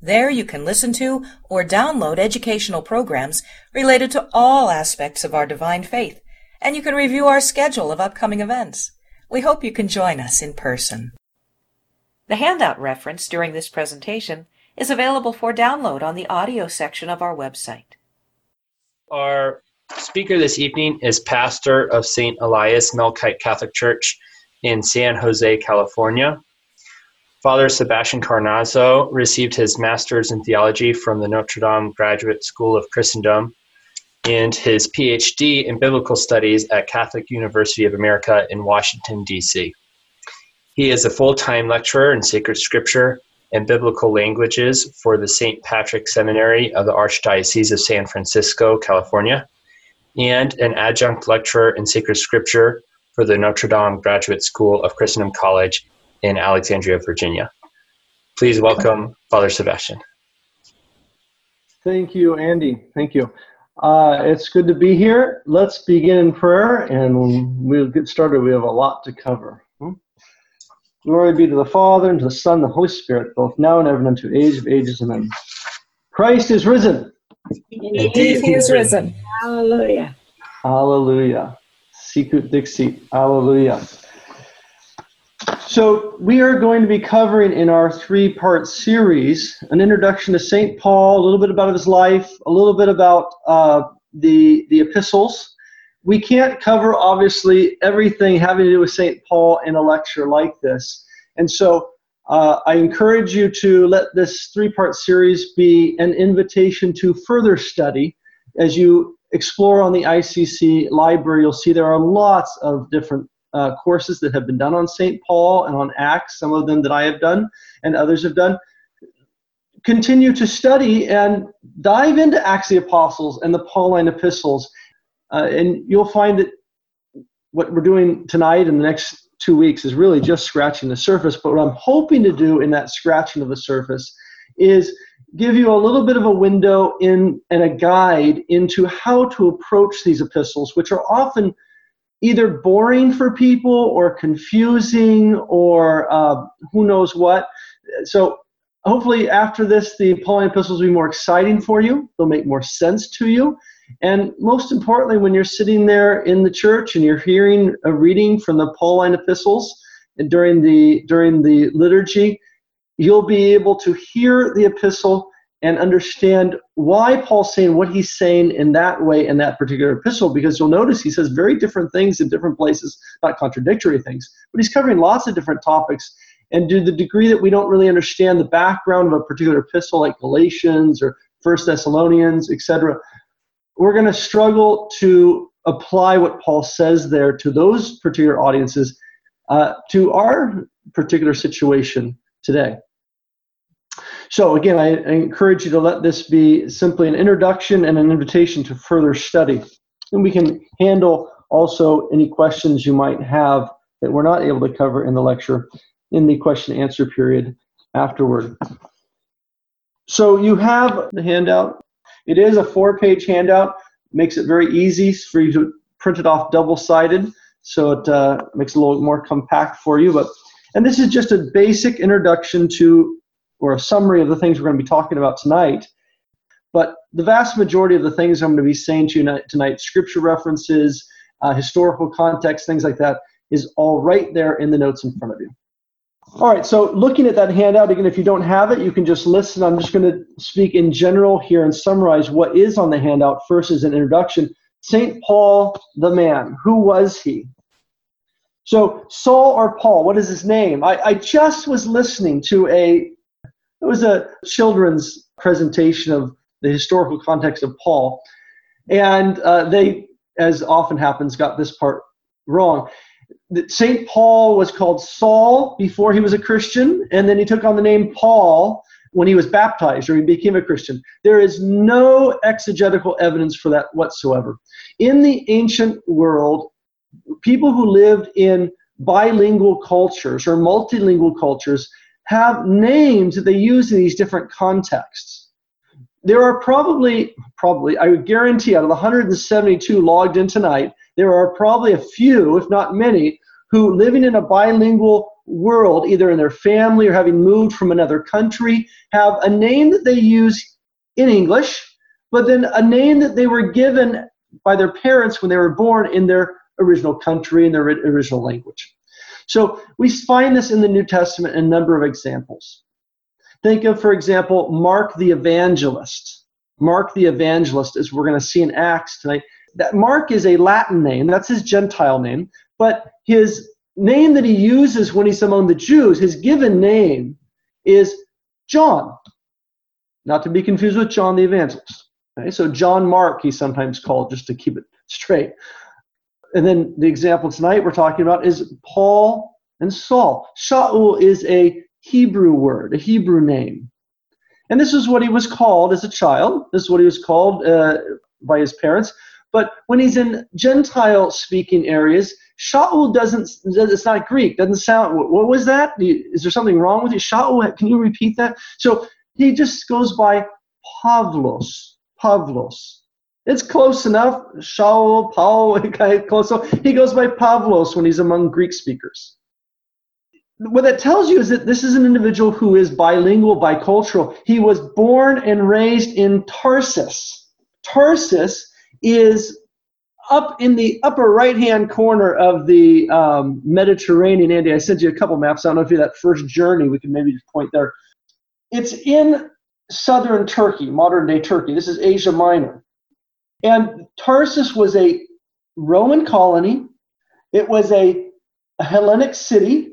There you can listen to or download educational programs related to all aspects of our divine faith, and you can review our schedule of upcoming events. We hope you can join us in person. The handout reference during this presentation is available for download on the audio section of our website. Our speaker this evening is pastor of St. Elias Melkite Catholic Church in San Jose, California. Father Sebastian Carnazzo received his master's in theology from the Notre Dame Graduate School of Christendom and his PhD in biblical studies at Catholic University of America in Washington, D.C. He is a full time lecturer in sacred scripture and biblical languages for the St. Patrick Seminary of the Archdiocese of San Francisco, California, and an adjunct lecturer in sacred scripture for the Notre Dame Graduate School of Christendom College in Alexandria, Virginia. Please welcome Father Sebastian. Thank you, Andy. Thank you. Uh, it's good to be here. Let's begin in prayer and we'll get started. We have a lot to cover. Hmm? Glory be to the Father, and to the Son, and the Holy Spirit, both now and ever, and unto age of ages. Amen. Christ is risen. Indeed, he is risen. Hallelujah. Hallelujah. Sicut dixit. Hallelujah. So, we are going to be covering in our three part series an introduction to St. Paul, a little bit about his life, a little bit about uh, the, the epistles. We can't cover, obviously, everything having to do with St. Paul in a lecture like this. And so, uh, I encourage you to let this three part series be an invitation to further study. As you explore on the ICC library, you'll see there are lots of different uh, courses that have been done on St. Paul and on Acts, some of them that I have done and others have done. Continue to study and dive into Acts the Apostles and the Pauline epistles. Uh, and you'll find that what we're doing tonight and the next two weeks is really just scratching the surface. But what I'm hoping to do in that scratching of the surface is give you a little bit of a window in and a guide into how to approach these epistles, which are often either boring for people or confusing or uh, who knows what. So hopefully after this, the Pauline epistles will be more exciting for you. They'll make more sense to you. And most importantly, when you're sitting there in the church and you're hearing a reading from the Pauline epistles and during the during the liturgy, you'll be able to hear the epistle and understand why Paul's saying what he's saying in that way in that particular epistle, because you'll notice he says very different things in different places, not contradictory things, but he's covering lots of different topics. And to the degree that we don't really understand the background of a particular epistle like Galatians or First Thessalonians, etc., we're going to struggle to apply what Paul says there to those particular audiences uh, to our particular situation today. So again, I, I encourage you to let this be simply an introduction and an invitation to further study. And we can handle also any questions you might have that we're not able to cover in the lecture in the question and answer period afterward. So you have the handout. It is a four page handout, makes it very easy for you to print it off double sided, so it uh, makes it a little more compact for you. But and this is just a basic introduction to or a summary of the things we're going to be talking about tonight. But the vast majority of the things I'm going to be saying to you tonight, scripture references, uh, historical context, things like that, is all right there in the notes in front of you. All right, so looking at that handout, again, if you don't have it, you can just listen. I'm just going to speak in general here and summarize what is on the handout first as an introduction. St. Paul the man, who was he? So, Saul or Paul, what is his name? I, I just was listening to a it was a children's presentation of the historical context of Paul. And uh, they, as often happens, got this part wrong. That St. Paul was called Saul before he was a Christian, and then he took on the name Paul when he was baptized or he became a Christian. There is no exegetical evidence for that whatsoever. In the ancient world, people who lived in bilingual cultures or multilingual cultures have names that they use in these different contexts. There are probably, probably, I would guarantee out of the 172 logged in tonight, there are probably a few, if not many, who living in a bilingual world, either in their family or having moved from another country, have a name that they use in English, but then a name that they were given by their parents when they were born in their original country, in their original language. So we find this in the New Testament in a number of examples. Think of, for example, Mark the Evangelist. Mark the Evangelist, as we're going to see in Acts tonight, that Mark is a Latin name, that's his Gentile name, but his name that he uses when he's among the Jews, his given name, is John. Not to be confused with John the Evangelist. Okay, so John Mark, he's sometimes called, just to keep it straight. And then the example tonight we're talking about is Paul and Saul. Shaul is a Hebrew word, a Hebrew name. And this is what he was called as a child. This is what he was called uh, by his parents. But when he's in Gentile speaking areas, Shaul doesn't, it's not Greek, doesn't sound, what was that? Is there something wrong with you? Shaul, can you repeat that? So he just goes by Pavlos, Pavlos. It's close enough. Shaul, Paul, close. So he goes by Pavlos when he's among Greek speakers. What that tells you is that this is an individual who is bilingual, bicultural. He was born and raised in Tarsus. Tarsus is up in the upper right hand corner of the um, Mediterranean, Andy. I sent you a couple maps. I don't know if you that first journey, we can maybe just point there. It's in southern Turkey, modern day Turkey. This is Asia Minor. And Tarsus was a Roman colony, it was a, Hellenic city.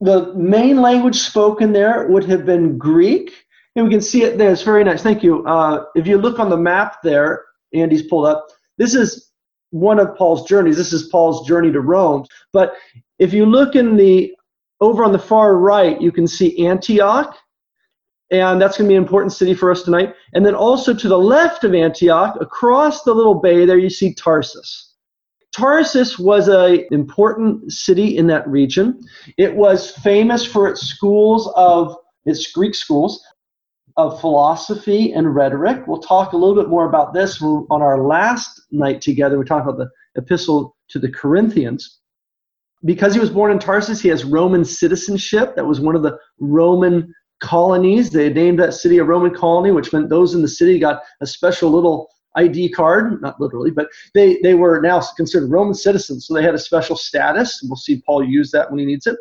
The main language spoken there would have been Greek. And we can see it there. It's very nice. Thank you. Uh, if you look on the map there, Andy's pulled up. This is one of Paul's journeys. This is Paul's journey to Rome. But if you look in the over on the far right, you can see Antioch, and that's going to be an important city for us tonight. And then also to the left of Antioch, across the little bay there, you see Tarsus. Tarsus was an important city in that region. It was famous for its schools of its Greek schools of philosophy and rhetoric. We'll talk a little bit more about this on our last night together. We talked about the epistle to the Corinthians. Because he was born in Tarsus, he has Roman citizenship. That was one of the Roman colonies. They named that city a Roman colony, which meant those in the city got a special little ID card, not literally, but they, they were now considered Roman citizens, so they had a special status. We'll see Paul use that when he needs it.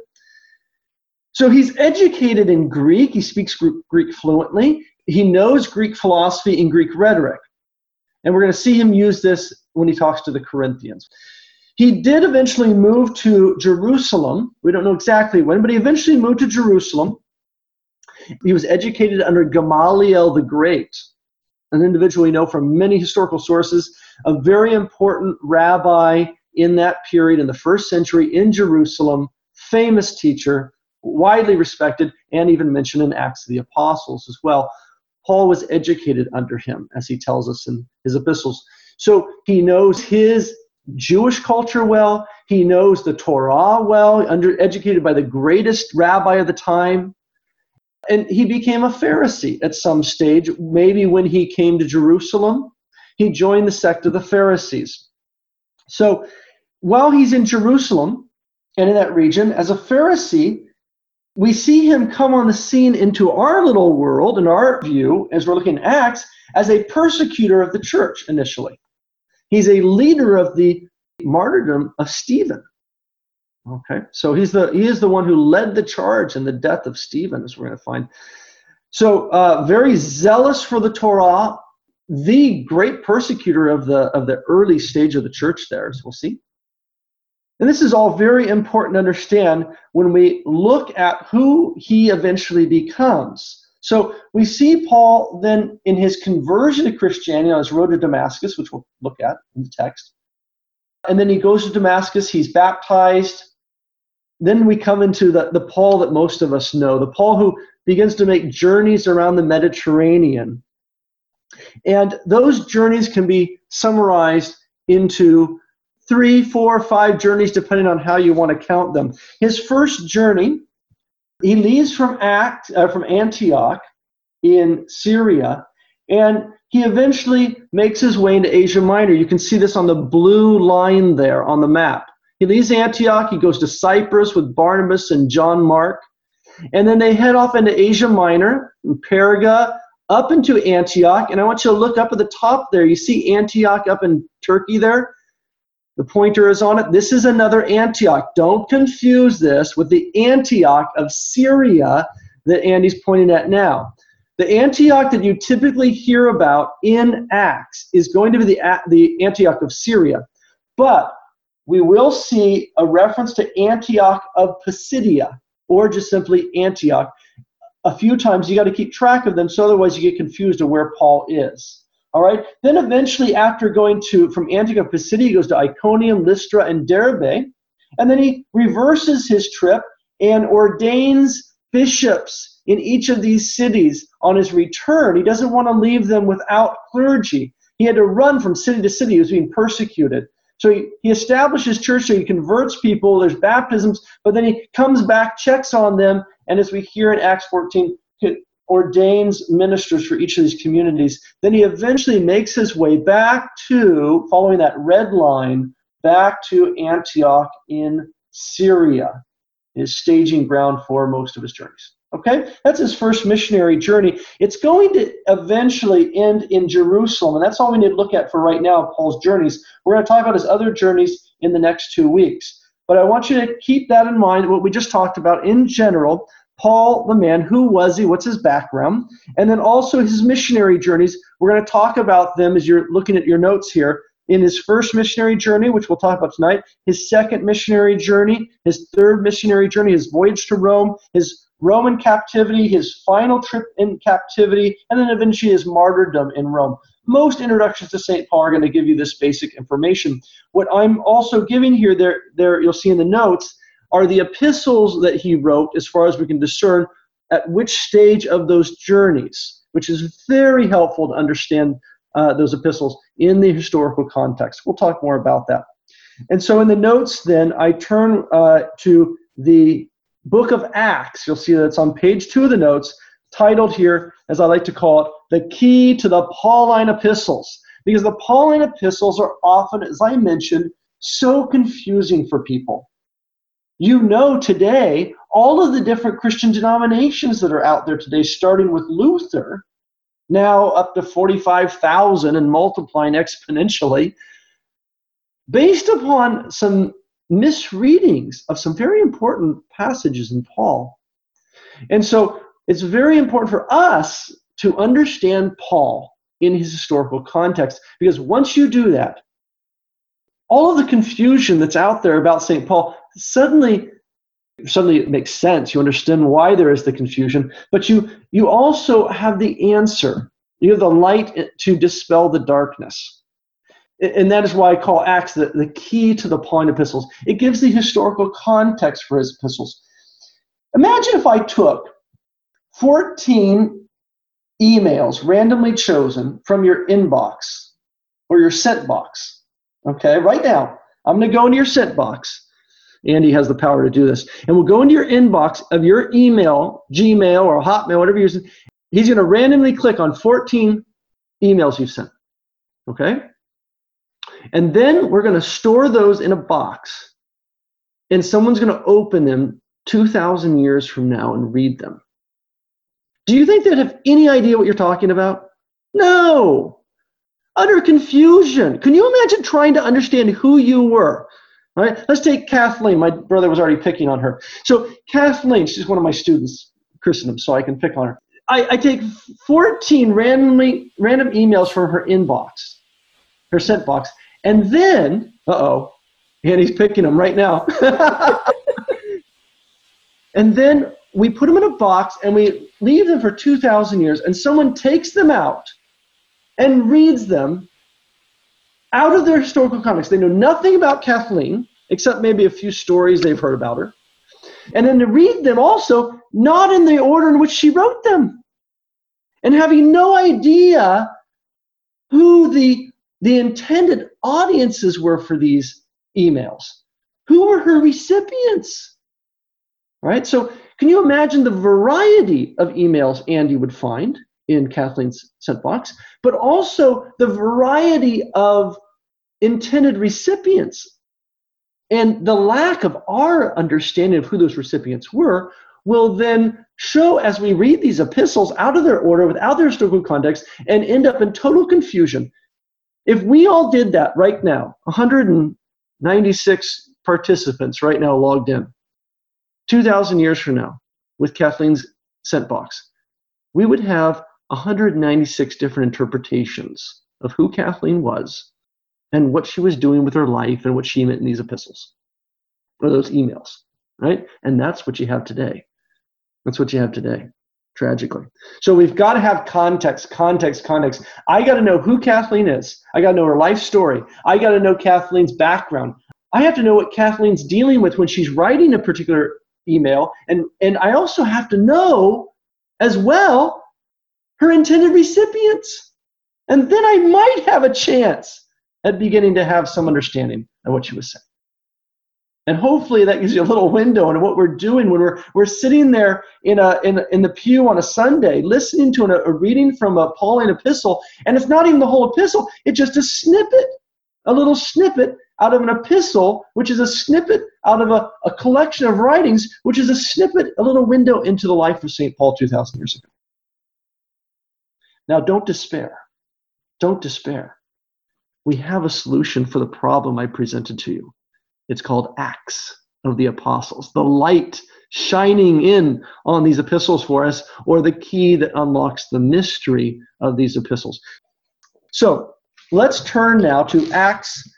So he's educated in Greek. He speaks Greek fluently. He knows Greek philosophy and Greek rhetoric. And we're going to see him use this when he talks to the Corinthians. He did eventually move to Jerusalem. We don't know exactly when, but he eventually moved to Jerusalem. He was educated under Gamaliel the Great, an individual we know from many historical sources, a very important rabbi in that period in the first century in Jerusalem, famous teacher, widely respected, and even mentioned in Acts of the Apostles as well. Paul was educated under him, as he tells us in his epistles. So he knows his Jewish culture well. He knows the Torah well, under, educated by the greatest rabbi of the time. And he became a Pharisee at some stage, maybe when he came to Jerusalem. He joined the sect of the Pharisees. So while he's in Jerusalem and in that region, as a Pharisee, we see him come on the scene into our little world, in our view, as we're looking at Acts, as a persecutor of the church initially. He's a leader of the martyrdom of Stephen. Okay, so he's the he is the one who led the charge in the death of Stephen, as we're going to find. So uh, very zealous for the Torah, the great persecutor of the of the early stage of the church. There, as we'll see. And this is all very important to understand when we look at who he eventually becomes. So we see Paul then in his conversion to Christianity on his road to Damascus, which we'll look at in the text. And then he goes to Damascus, he's baptized. Then we come into the, the Paul that most of us know, the Paul who begins to make journeys around the Mediterranean. And those journeys can be summarized into three, four, five journeys, depending on how you want to count them. His first journey, he leaves from Act, uh, from Antioch in Syria, and he eventually makes his way into Asia Minor. You can see this on the blue line there on the map. He leaves Antioch, he goes to Cyprus with Barnabas and John Mark, and then they head off into Asia Minor, in Perga, up into Antioch. And I want you to look up at the top there. You see Antioch up in Turkey there? The pointer is on it. This is another Antioch. Don't confuse this with the Antioch of Syria that Andy's pointing at now. The Antioch that you typically hear about in Acts is going to be the, the Antioch of Syria. But we will see a reference to Antioch of Pisidia, or just simply Antioch. A few times you got to keep track of them, so otherwise you get confused of where Paul is. All right. Then eventually, after going to from Antioch of Pisidia, he goes to Iconium, Lystra, and Derbe, and then he reverses his trip and ordains bishops in each of these cities on his return. He doesn't want to leave them without clergy. He had to run from city to city. He was being persecuted. So he, he establishes church, so he converts people, there's baptisms, but then he comes back, checks on them, and as we hear in Acts 14, ordains ministers for each of these communities. Then he eventually makes his way back to, following that red line, back to Antioch in Syria, his staging ground for most of his journeys. Okay, that's his first missionary journey. It's going to eventually end in Jerusalem, and that's all we need to look at for right now, Paul's journeys. We're going to talk about his other journeys in the next two weeks. But I want you to keep that in mind, what we just talked about in general. Paul, the man, who was he? What's his background? And then also his missionary journeys. We're going to talk about them as you're looking at your notes here in his first missionary journey, which we'll talk about tonight, his second missionary journey, his third missionary journey, his voyage to Rome, his Roman captivity, his final trip in captivity, and then eventually his martyrdom in Rome. Most introductions to St. Paul are going to give you this basic information. What I'm also giving here, there, there you'll see in the notes, are the epistles that he wrote, as far as we can discern at which stage of those journeys, which is very helpful to understand uh, those epistles in the historical context. We'll talk more about that. And so in the notes, then, I turn uh, to the book of Acts. You'll see that it's on page two of the notes, titled here, as I like to call it, The Key to the Pauline Epistles. Because the Pauline epistles are often, as I mentioned, so confusing for people. You know today all of the different Christian denominations that are out there today, starting with Luther, now up to 45,000 and multiplying exponentially, based upon some misreadings of some very important passages in Paul. And so it's very important for us to understand Paul in his historical context because once you do that, all of the confusion that's out there about St. Paul suddenly suddenly it makes sense. You understand why there is the confusion, but you you also have the answer. You have the light to dispel the darkness. And that is why I call Acts the, the key to the Pauline epistles. It gives the historical context for his epistles. Imagine if I took 14 emails randomly chosen from your inbox or your sent box. Okay, right now, I'm going to go into your sent box. Andy has the power to do this. And we'll go into your inbox of your email, Gmail or Hotmail, whatever you're using. He's going to randomly click on 14 emails you've sent. Okay? And then we're going to store those in a box. And someone's going to open them 2,000 years from now and read them. Do you think they'd have any idea what you're talking about? No. Utter confusion. Can you imagine trying to understand who you were? All right, let's take Kathleen. My brother was already picking on her. So Kathleen, she's one of my students, Christendom, so I can pick on her. I, I take 14 randomly random emails from her inbox, her sent box, and then, uh oh, and he's picking them right now. and then we put them in a box and we leave them for 2,000 years, and someone takes them out and reads them out of their historical context. They know nothing about Kathleen, except maybe a few stories they've heard about her. And then to read them also, not in the order in which she wrote them. And having no idea who the, the intended audiences were for these emails. Who were her recipients? Right? So, can you imagine the variety of emails Andy would find in Kathleen's sent box, but also the variety of intended recipients? And the lack of our understanding of who those recipients were will then show as we read these epistles out of their order without their historical context and end up in total confusion. If we all did that right now, 196 participants right now logged in, 2,000 years from now, with Kathleen's sent box, we would have 196 different interpretations of who Kathleen was and what she was doing with her life and what she meant in these epistles or those emails, right? And that's what you have today. That's what you have today, tragically. So we've got to have context, context, context. I got to know who Kathleen is. I got to know her life story. I got to know Kathleen's background. I have to know what Kathleen's dealing with when she's writing a particular email. And, and I also have to know as well her intended recipients. And then I might have a chance at beginning to have some understanding of what she was saying. And hopefully that gives you a little window into what we're doing when we're, we're sitting there in, a, in, in the pew on a Sunday, listening to an, a reading from a Pauline epistle. And it's not even the whole epistle, it's just a snippet, a little snippet out of an epistle, which is a snippet out of a, a collection of writings, which is a snippet, a little window into the life of St. Paul 2,000 years ago. Now, don't despair. Don't despair. We have a solution for the problem I presented to you. It's called Acts of the Apostles, the light shining in on these epistles for us, or the key that unlocks the mystery of these epistles. So let's turn now to Acts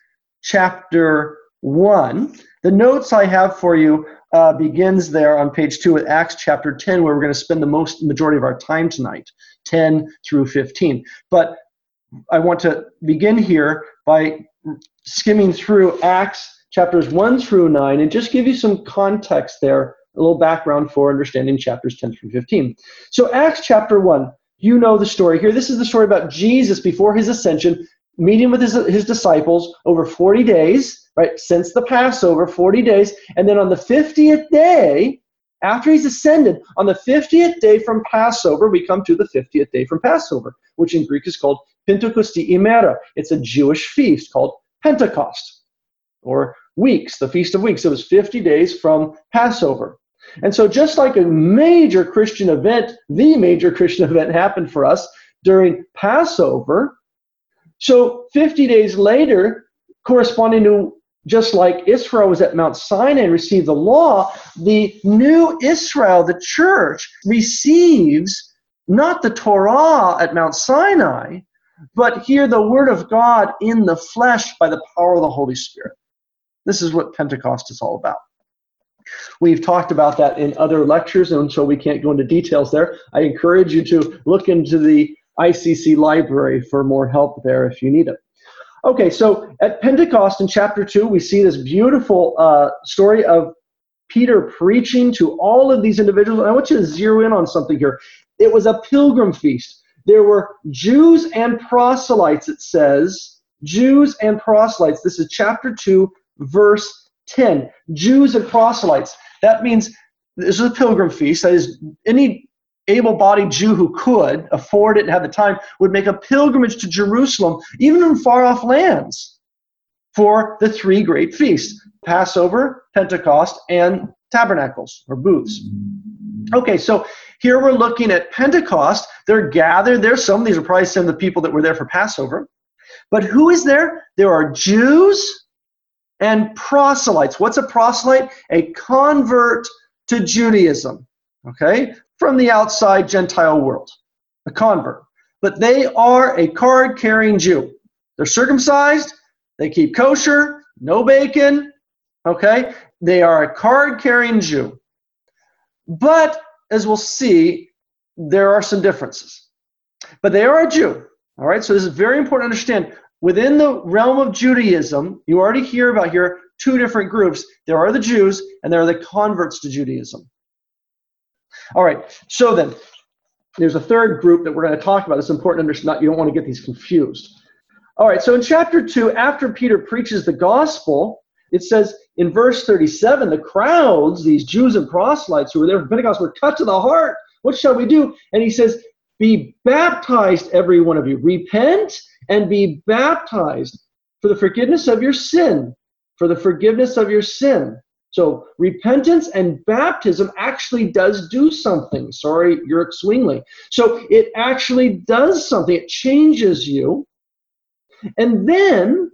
chapter 1. The notes I have for you uh, begins there on page 2 with Acts chapter 10, where we're going to spend the most majority of our time tonight, 10 through 15. But I want to begin here by skimming through Acts chapters 1 through 9 and just give you some context there, a little background for understanding chapters 10 through 15. So, Acts chapter 1, you know the story here. This is the story about Jesus before his ascension, meeting with his, his disciples over 40 days, right, since the Passover, 40 days. And then on the 50th day, after he's ascended, on the 50th day from Passover, we come to the 50th day from Passover, which in Greek is called Pentecosti Imera. It's a Jewish feast called Pentecost, or weeks, the Feast of Weeks. It was 50 days from Passover. And so, just like a major Christian event, the major Christian event happened for us during Passover. So, 50 days later, corresponding to just like Israel was at Mount Sinai and received the law, the new Israel, the church, receives not the Torah at Mount Sinai, but here the Word of God in the flesh by the power of the Holy Spirit. This is what Pentecost is all about. We've talked about that in other lectures, and so we can't go into details there. I encourage you to look into the ICC library for more help there if you need it. Okay, so at Pentecost in chapter 2, we see this beautiful uh, story of Peter preaching to all of these individuals. And I want you to zero in on something here. It was a pilgrim feast. There were Jews and proselytes, it says. Jews and proselytes. This is chapter 2, verse 10. Jews and proselytes. That means this is a pilgrim feast. That is, any able bodied Jew who could afford it and have the time would make a pilgrimage to Jerusalem, even in far off lands, for the three great feasts Passover, Pentecost, and tabernacles or booths. Okay, so here we're looking at Pentecost. They're gathered there. Some of these are probably some of the people that were there for Passover. But who is there? There are Jews and proselytes. What's a proselyte? A convert to Judaism, okay, from the outside Gentile world, a convert. But they are a card carrying Jew. They're circumcised, they keep kosher, no bacon, okay? They are a card carrying Jew. But as we'll see, there are some differences. But they are a Jew, all right? So this is very important to understand within the realm of Judaism, you already hear about here two different groups. There are the Jews and there are the converts to Judaism. All right, so then there's a third group that we're going to talk about. It's important to understand. You don't want to get these confused. All right, so in chapter 2, after Peter preaches the gospel, it says in verse 37 the crowds, these Jews and proselytes who were there for Pentecost, were cut to the heart. What shall we do? And he says, Be baptized, every one of you. Repent and be baptized for the forgiveness of your sin. For the forgiveness of your sin. So repentance and baptism actually does do something. Sorry, Ulrich Zwingli. So it actually does something. It changes you. And then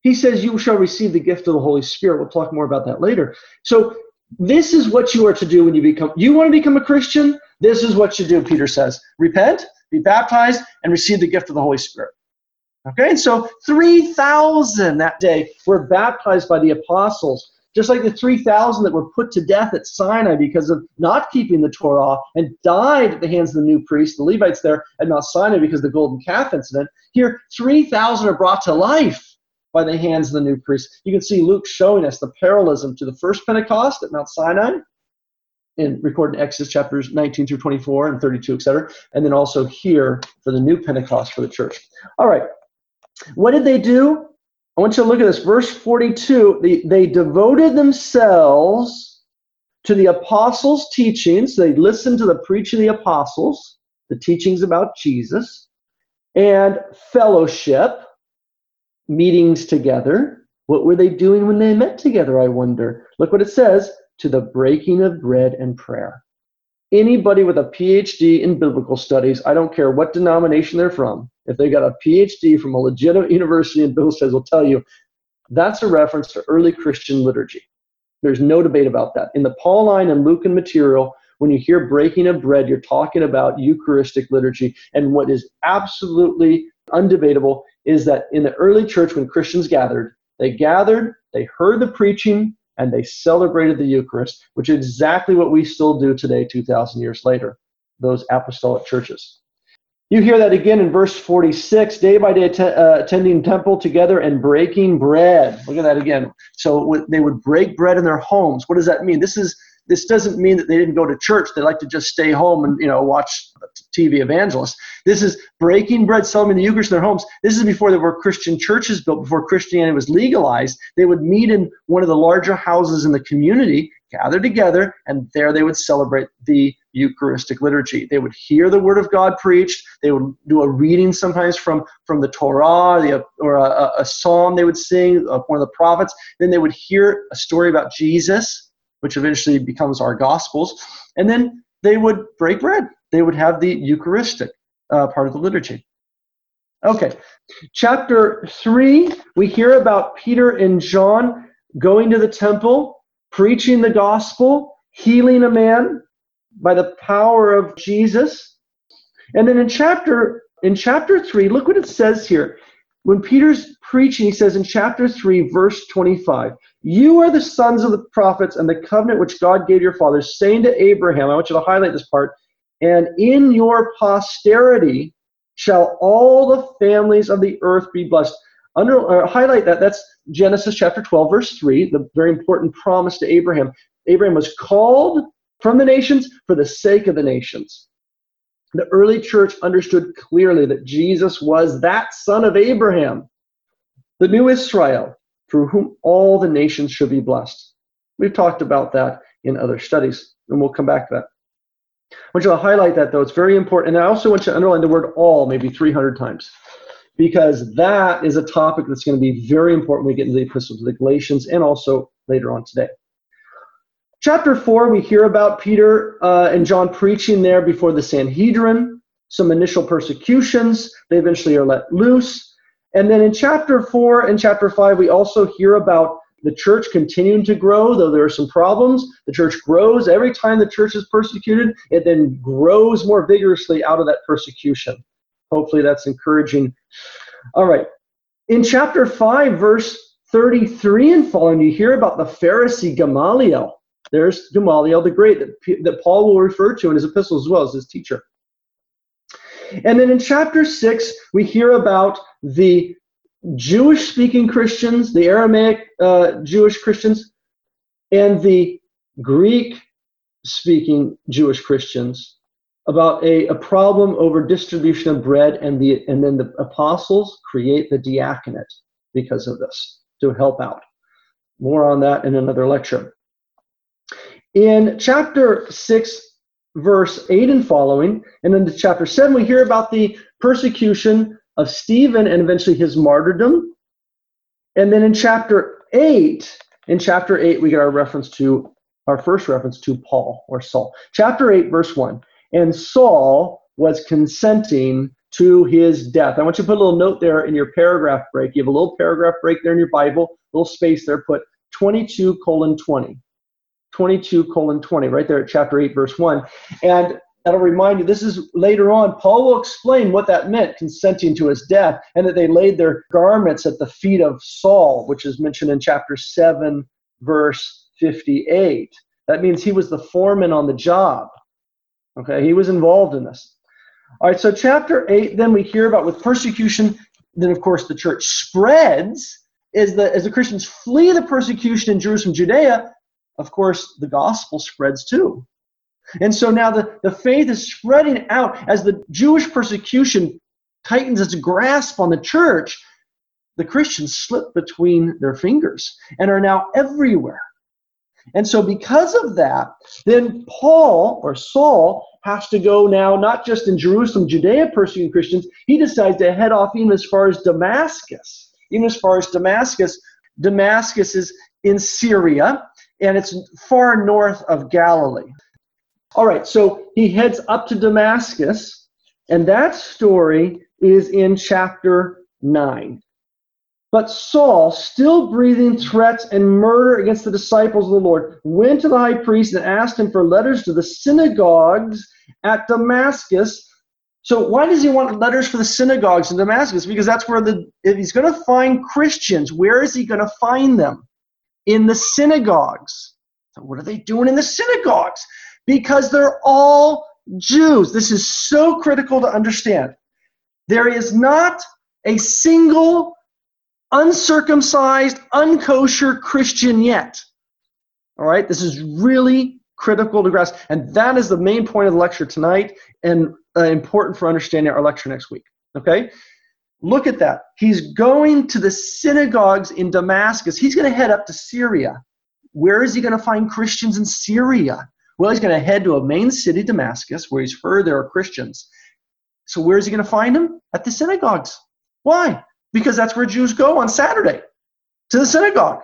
he says, You shall receive the gift of the Holy Spirit. We'll talk more about that later. So this is what you are to do when you become you want to become a Christian? This is what you do, Peter says. Repent, be baptized, and receive the gift of the Holy Spirit. Okay, so 3,000 that day were baptized by the apostles, just like the 3,000 that were put to death at Sinai because of not keeping the Torah and died at the hands of the new priest, the Levites there at Mount Sinai because of the golden calf incident. Here, 3,000 are brought to life by the hands of the new priest. You can see Luke showing us the parallelism to the first Pentecost at Mount Sinai, in recorded in Exodus chapters 19 through 24 and 32, etc. And then also here for the new Pentecost for the church. All right. What did they do? I want you to look at this. Verse 42 they, they devoted themselves to the apostles' teachings. They listened to the preaching of the apostles, the teachings about Jesus, and fellowship meetings together. What were they doing when they met together, I wonder? Look what it says to the breaking of bread and prayer. Anybody with a PhD in biblical studies, I don't care what denomination they're from, if they got a PhD from a legitimate university in biblical studies, will tell you that's a reference to early Christian liturgy. There's no debate about that. In the Pauline and Lucan material, when you hear breaking of bread, you're talking about Eucharistic liturgy. And what is absolutely undebatable is that in the early church, when Christians gathered, they gathered, they heard the preaching, and they celebrated the Eucharist, which is exactly what we still do today, 2,000 years later, those apostolic churches. You hear that again in verse 46 day by day uh, attending temple together and breaking bread. Look at that again. So they would break bread in their homes. What does that mean? This is this doesn't mean that they didn't go to church. They like to just stay home and you know watch TV evangelists. This is breaking bread, celebrating the Eucharist in their homes. This is before there were Christian churches built, before Christianity was legalized. They would meet in one of the larger houses in the community, gather together, and there they would celebrate the Eucharistic liturgy. They would hear the Word of God preached. They would do a reading sometimes from, from the Torah the, or a, a psalm they would sing, uh, one of the prophets. Then they would hear a story about Jesus which eventually becomes our Gospels. And then they would break bread. They would have the Eucharistic uh, part of the liturgy. Okay, chapter 3, we hear about Peter and John going to the temple, preaching the gospel, healing a man by the power of Jesus. And then in chapter in chapter 3, look what it says here. When Peter's preaching, he says in chapter 3, verse 25, You are the sons of the prophets and the covenant which God gave your fathers, saying to Abraham, I want you to highlight this part, and in your posterity shall all the families of the earth be blessed. Under, uh, highlight that. That's Genesis chapter 12, verse 3, the very important promise to Abraham. Abraham was called from the nations for the sake of the nations. The early church understood clearly that Jesus was that son of Abraham, the new Israel, through whom all the nations should be blessed. We've talked about that in other studies, and we'll come back to that. I want you to highlight that, though. It's very important. And I also want you to underline the word all maybe 300 times, because that is a topic that's going to be very important when we get into the Epistle to the Galatians and also later on today. Chapter 4, we hear about Peter uh, and John preaching there before the Sanhedrin, some initial persecutions. They eventually are let loose. And then in chapter 4 and chapter 5, we also hear about the church continuing to grow, though there are some problems. The church grows. Every time the church is persecuted, it then grows more vigorously out of that persecution. Hopefully, that's encouraging. All right. In chapter 5, verse 33 and following, you hear about the Pharisee Gamaliel. There's Gamaliel the Great that, that Paul will refer to in his epistles as well as his teacher. And then in chapter 6, we hear about the Jewish speaking Christians, the Aramaic uh, Jewish Christians, and the Greek speaking Jewish Christians about a, a problem over distribution of bread, and, the, and then the apostles create the diaconate because of this to help out. More on that in another lecture. In chapter 6, verse 8 and following, and then to chapter 7, we hear about the persecution of Stephen and eventually his martyrdom. And then in chapter 8, in chapter 8, we get our reference to our first reference to Paul or Saul. Chapter 8, verse 1. And Saul was consenting to his death. I want you to put a little note there in your paragraph break. You have a little paragraph break there in your Bible, little space there, put 22 colon 20. 22 colon 20, right there at chapter 8, verse 1. And that'll remind you, this is later on, Paul will explain what that meant, consenting to his death, and that they laid their garments at the feet of Saul, which is mentioned in chapter 7, verse 58. That means he was the foreman on the job. Okay, he was involved in this. All right, so chapter 8, then we hear about with persecution, then of course the church spreads. As the, as the Christians flee the persecution in Jerusalem, Judea, of course, the gospel spreads too. And so now the, the faith is spreading out as the Jewish persecution tightens its grasp on the church. The Christians slip between their fingers and are now everywhere. And so, because of that, then Paul or Saul has to go now, not just in Jerusalem, Judea, persecuting Christians, he decides to head off even as far as Damascus. Even as far as Damascus, Damascus is in Syria and it's far north of Galilee. All right, so he heads up to Damascus, and that story is in chapter 9. But Saul, still breathing threats and murder against the disciples of the Lord, went to the high priest and asked him for letters to the synagogues at Damascus. So, why does he want letters for the synagogues in Damascus? Because that's where the if he's going to find Christians, where is he going to find them? In the synagogues. So what are they doing in the synagogues? Because they're all Jews. This is so critical to understand. There is not a single uncircumcised, unkosher Christian yet. All right, this is really critical to grasp. And that is the main point of the lecture tonight and uh, important for understanding our lecture next week. Okay? Look at that. He's going to the synagogues in Damascus. He's going to head up to Syria. Where is he going to find Christians in Syria? Well, he's going to head to a main city, Damascus, where he's heard there are Christians. So, where is he going to find them? At the synagogues. Why? Because that's where Jews go on Saturday to the synagogue.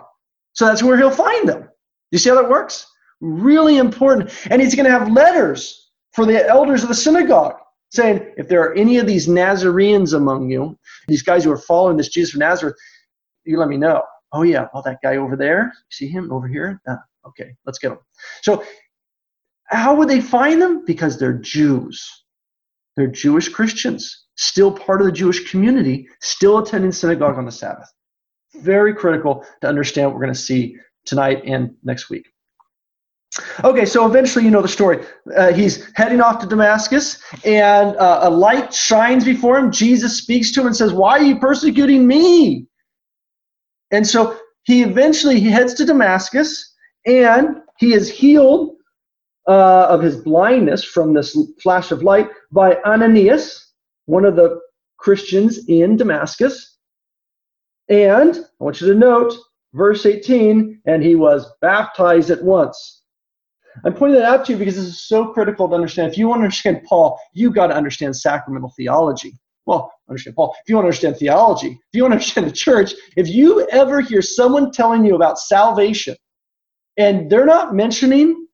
So, that's where he'll find them. You see how that works? Really important. And he's going to have letters for the elders of the synagogue saying, if there are any of these Nazarenes among you, these guys who are following this Jesus of Nazareth, you let me know. Oh, yeah, well, that guy over there, see him over here? Uh, okay, let's get him. So, how would they find them? Because they're Jews. They're Jewish Christians, still part of the Jewish community, still attending synagogue on the Sabbath. Very critical to understand what we're going to see tonight and next week. Okay, so eventually, you know the story. Uh, he's heading off to Damascus, and uh, a light shines before him. Jesus speaks to him and says, "Why are you persecuting me?" And so he eventually he heads to Damascus, and he is healed uh, of his blindness from this flash of light by Ananias, one of the Christians in Damascus. And I want you to note verse 18, and he was baptized at once. I'm pointing that out to you because this is so critical to understand. If you want to understand Paul, you got to understand sacramental theology. Well, understand Paul. If you want to understand theology, if you want to understand the church, if you ever hear someone telling you about salvation and they're not mentioning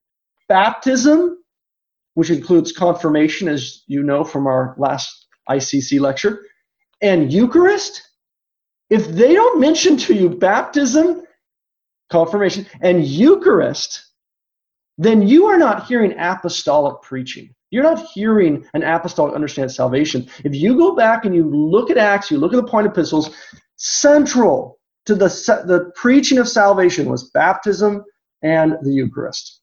baptism, which includes confirmation, as you know from our last ICC lecture, and Eucharist, if they don't mention to you baptism, confirmation, and Eucharist, then you are not hearing apostolic preaching. You're not hearing an apostolic understand salvation. If you go back and you look at Acts, you look at the point of epistles, central to the, the preaching of salvation was baptism and the Eucharist.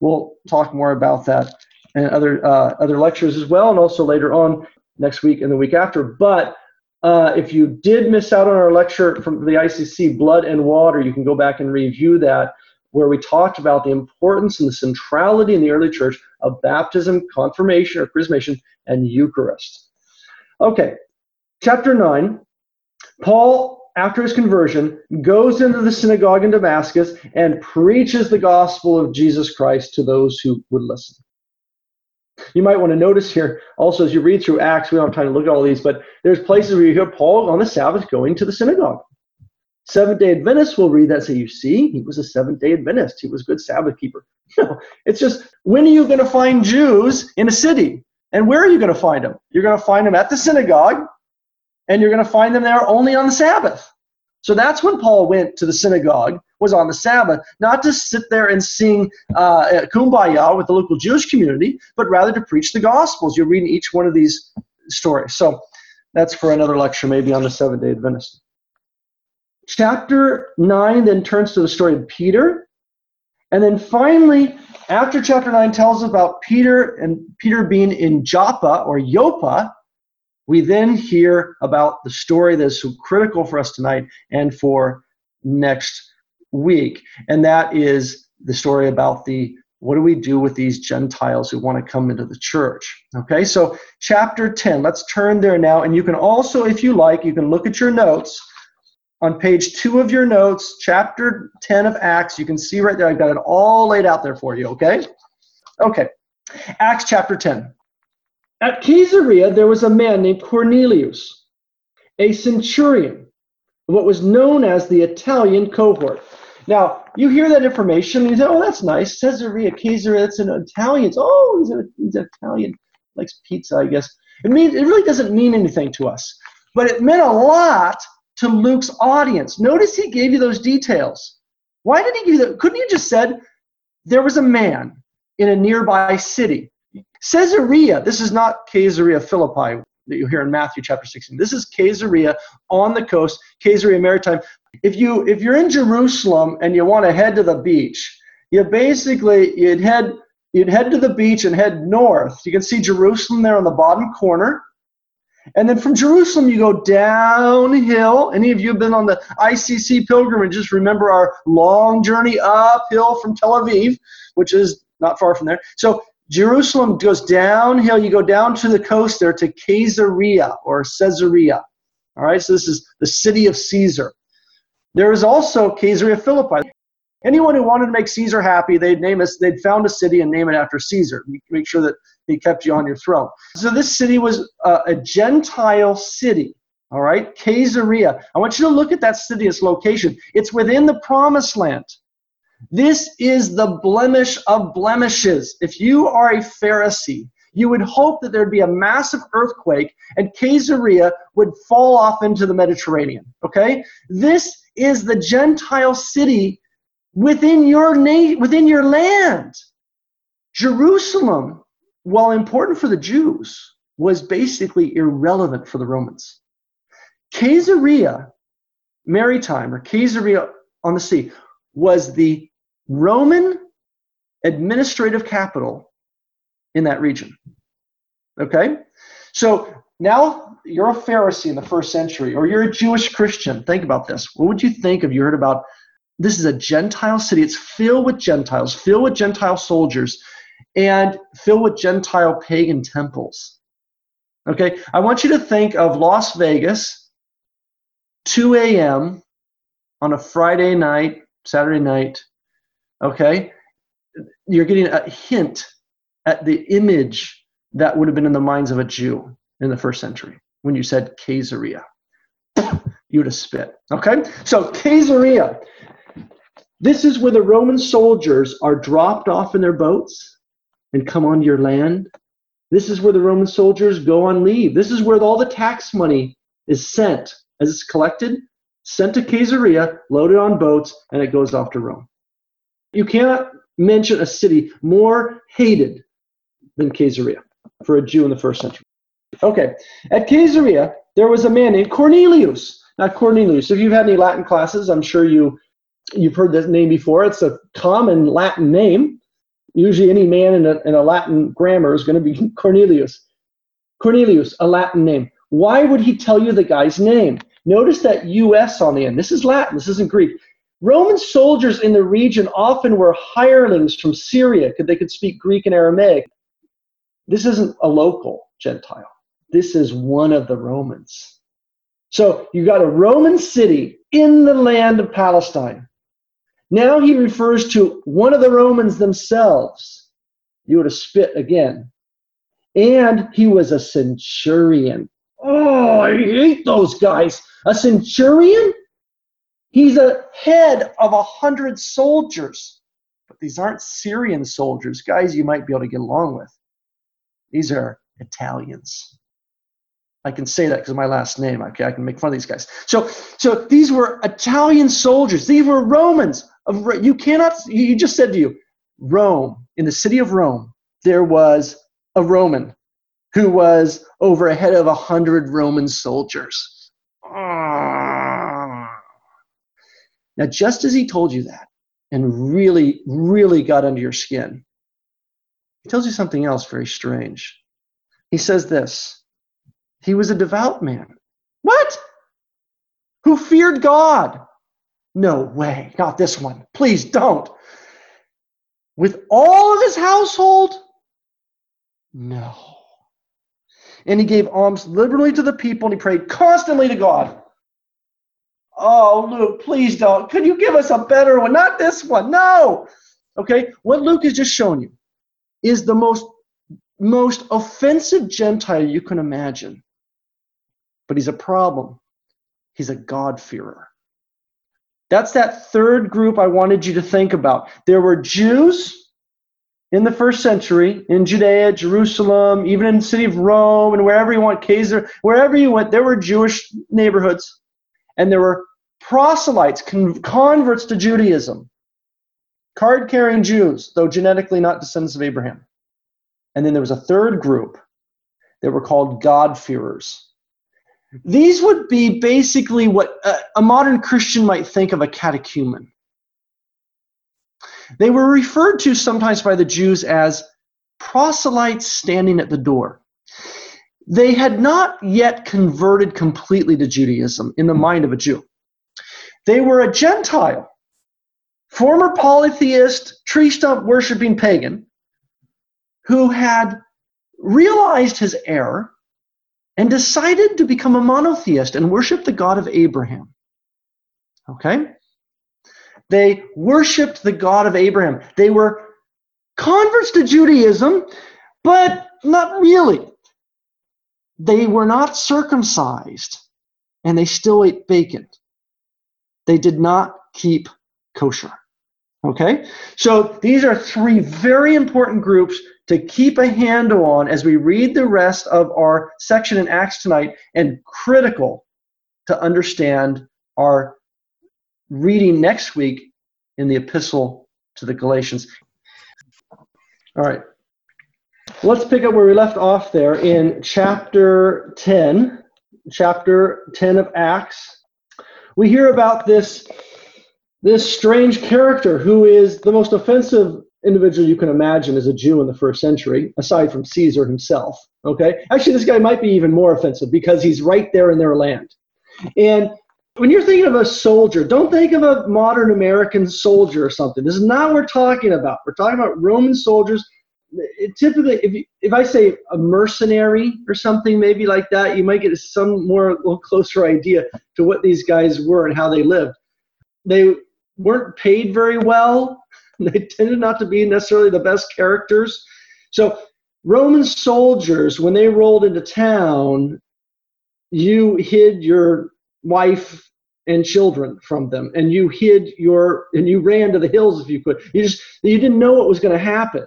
We'll talk more about that in other uh, other lectures as well, and also later on next week and the week after. But Uh, if you did miss out on our lecture from the ICC, Blood and Water, you can go back and review that, where we talked about the importance and the centrality in the early church of baptism, confirmation or chrismation, and Eucharist. Okay, chapter 9. Paul, after his conversion, goes into the synagogue in Damascus and preaches the gospel of Jesus Christ to those who would listen. You might want to notice here also as you read through Acts, we don't have time to look at all these, but there's places where you hear Paul on the Sabbath going to the synagogue. Seventh day Adventists will read that and say, You see, he was a seventh day Adventist. He was a good Sabbath keeper. No, it's just when are you going to find Jews in a city? And where are you going to find them? You're going to find them at the synagogue, and you're going to find them there only on the Sabbath. So that's when Paul went to the synagogue, was on the Sabbath, not to sit there and sing uh, kumbaya with the local Jewish community, but rather to preach the Gospels. You're reading each one of these stories. So that's for another lecture, maybe on the Seventh day Adventist. Chapter 9 then turns to the story of Peter. And then finally, after chapter 9 tells about Peter and Peter being in Joppa or Yopa, we then hear about the story that is so critical for us tonight and for next week. And that is the story about the what do we do with these Gentiles who want to come into the church? Okay, so chapter 10, let's turn there now. And you can also, if you like, you can look at your notes on page two of your notes, chapter 10 of Acts. You can see right there, I've got it all laid out there for you, okay? Okay, Acts chapter 10. At Caesarea, there was a man named Cornelius, a centurion, what was known as the Italian cohort. Now, you hear that information, and you say, oh, that's nice. Caesarea, Caesarea, that's an Italian. Oh, he's, a, he's an Italian. Likes pizza, I guess. It, means, it really doesn't mean anything to us. But it meant a lot to Luke's audience. Notice he gave you those details. Why did he give you that? Couldn't he just said, there was a man in a nearby city Caesarea, this is not Caesarea Philippi that you hear in Matthew chapter 16. This is Caesarea on the coast, Caesarea Maritime. If you if you're in Jerusalem and you want to head to the beach, you basically you'd head you'd head to the beach and head north. You can see Jerusalem there on the bottom corner. And then from Jerusalem, you go downhill. Any of you have been on the ICC pilgrimage? Just remember our long journey uphill from Tel Aviv, which is not far from there. So Jerusalem goes downhill. You go down to the coast there to Caesarea or Caesarea. All right, so this is the city of Caesar. There is also Caesarea Philippi. Anyone who wanted to make Caesar happy, they'd name us. They'd found a city and name it after Caesar. Make sure that he kept you on your throne. So this city was a, a Gentile city. All right, Caesarea. I want you to look at that city, its location. It's within the Promised Land. This is the blemish of blemishes. If you are a Pharisee, you would hope that there'd be a massive earthquake and Caesarea would fall off into the Mediterranean. Okay? This is the Gentile city within your na- within your land. Jerusalem, while important for the Jews, was basically irrelevant for the Romans. Caesarea Maritime or Caesarea on the sea was the Roman administrative capital in that region. Okay? So now you're a Pharisee in the first century, or you're a Jewish Christian. Think about this. What would you think if you heard about this is a Gentile city? It's filled with Gentiles, filled with Gentile soldiers, and filled with Gentile pagan temples. Okay? I want you to think of Las Vegas, 2 a.m. on a Friday night, Saturday night, Okay? You're getting a hint at the image that would have been in the minds of a Jew in the first century when you said Caesarea. you would have spit. Okay? So, Caesarea. This is where the Roman soldiers are dropped off in their boats and come onto your land. This is where the Roman soldiers go on leave. This is where all the tax money is sent as it's collected, sent to Caesarea, loaded on boats, and it goes off to Rome. You cannot mention a city more hated than Caesarea for a Jew in the first century. Okay, at Caesarea, there was a man named Cornelius. Not Cornelius. If you've had any Latin classes, I'm sure you you've heard this name before. It's a common Latin name. Usually, any man in a, in a Latin grammar is going to be Cornelius. Cornelius, a Latin name. Why would he tell you the guy's name? Notice that US on the end. This is Latin, this isn't Greek. Roman soldiers in the region often were hirelings from Syria because they could speak Greek and Aramaic. This isn't a local Gentile. This is one of the Romans. So you got a Roman city in the land of Palestine. Now he refers to one of the Romans themselves. You would have spit again. And he was a centurion. Oh, I hate those guys. A centurion? He's a head of a hundred soldiers. But these aren't Syrian soldiers, guys you might be able to get along with. These are Italians. I can say that because of my last name. Okay, I can make fun of these guys. So, so these were Italian soldiers. These were Romans. You cannot. You just said to you, Rome in the city of Rome, there was a Roman who was over a head of a hundred Roman soldiers. Ah. Now, just as he told you that, and really, really got under your skin, he tells you something else very strange. He says this he was a devout man. What? Who feared God? No way, not this one. Please don't. With all of his household? No. And he gave alms liberally to the people and he prayed constantly to God. Oh, Luke, please don't. Could you give us a better one? Not this one. No. Okay, what Luke has just shown you is the most most offensive Gentile you can imagine but he's a problem. He's a God-fearer. That's that third group I wanted you to think about. There were Jews in the first century in Judea, Jerusalem, even in the city of Rome, and wherever you want, Kaiser, wherever you went, there were Jewish neighborhoods. And there were proselytes, converts to Judaism, card carrying Jews, though genetically not descendants of Abraham. And then there was a third group that were called God-fearers. These would be basically what a, a modern Christian might think of a catechumen. They were referred to sometimes by the Jews as proselytes standing at the door. They had not yet converted completely to Judaism in the mind of a Jew. They were a Gentile, former polytheist, tree stump worshiping pagan, who had realized his error and decided to become a monotheist and worship the God of Abraham. Okay? They worshiped the God of Abraham. They were converts to Judaism, but not really. They were not circumcised and they still ate bacon. They did not keep kosher. Okay? So these are three very important groups to keep a handle on as we read the rest of our section in Acts tonight and critical to understand our reading next week in the epistle to the Galatians. All right. Let's pick up where we left off there in chapter 10, chapter 10 of Acts. We hear about this this strange character who is the most offensive individual you can imagine as a Jew in the first century, aside from Caesar himself. Okay, actually, this guy might be even more offensive because he's right there in their land. And when you're thinking of a soldier, don't think of a modern American soldier or something. This is not what we're talking about. We're talking about Roman soldiers. It typically, if you, if I say a mercenary or something, maybe like that, you might get some more little closer idea to what these guys were and how they lived. They weren't paid very well they tended not to be necessarily the best characters. So Roman soldiers, when they rolled into town, you hid your wife and children from them, and you hid your and you ran to the hills if you could. You just you didn't know what was going to happen.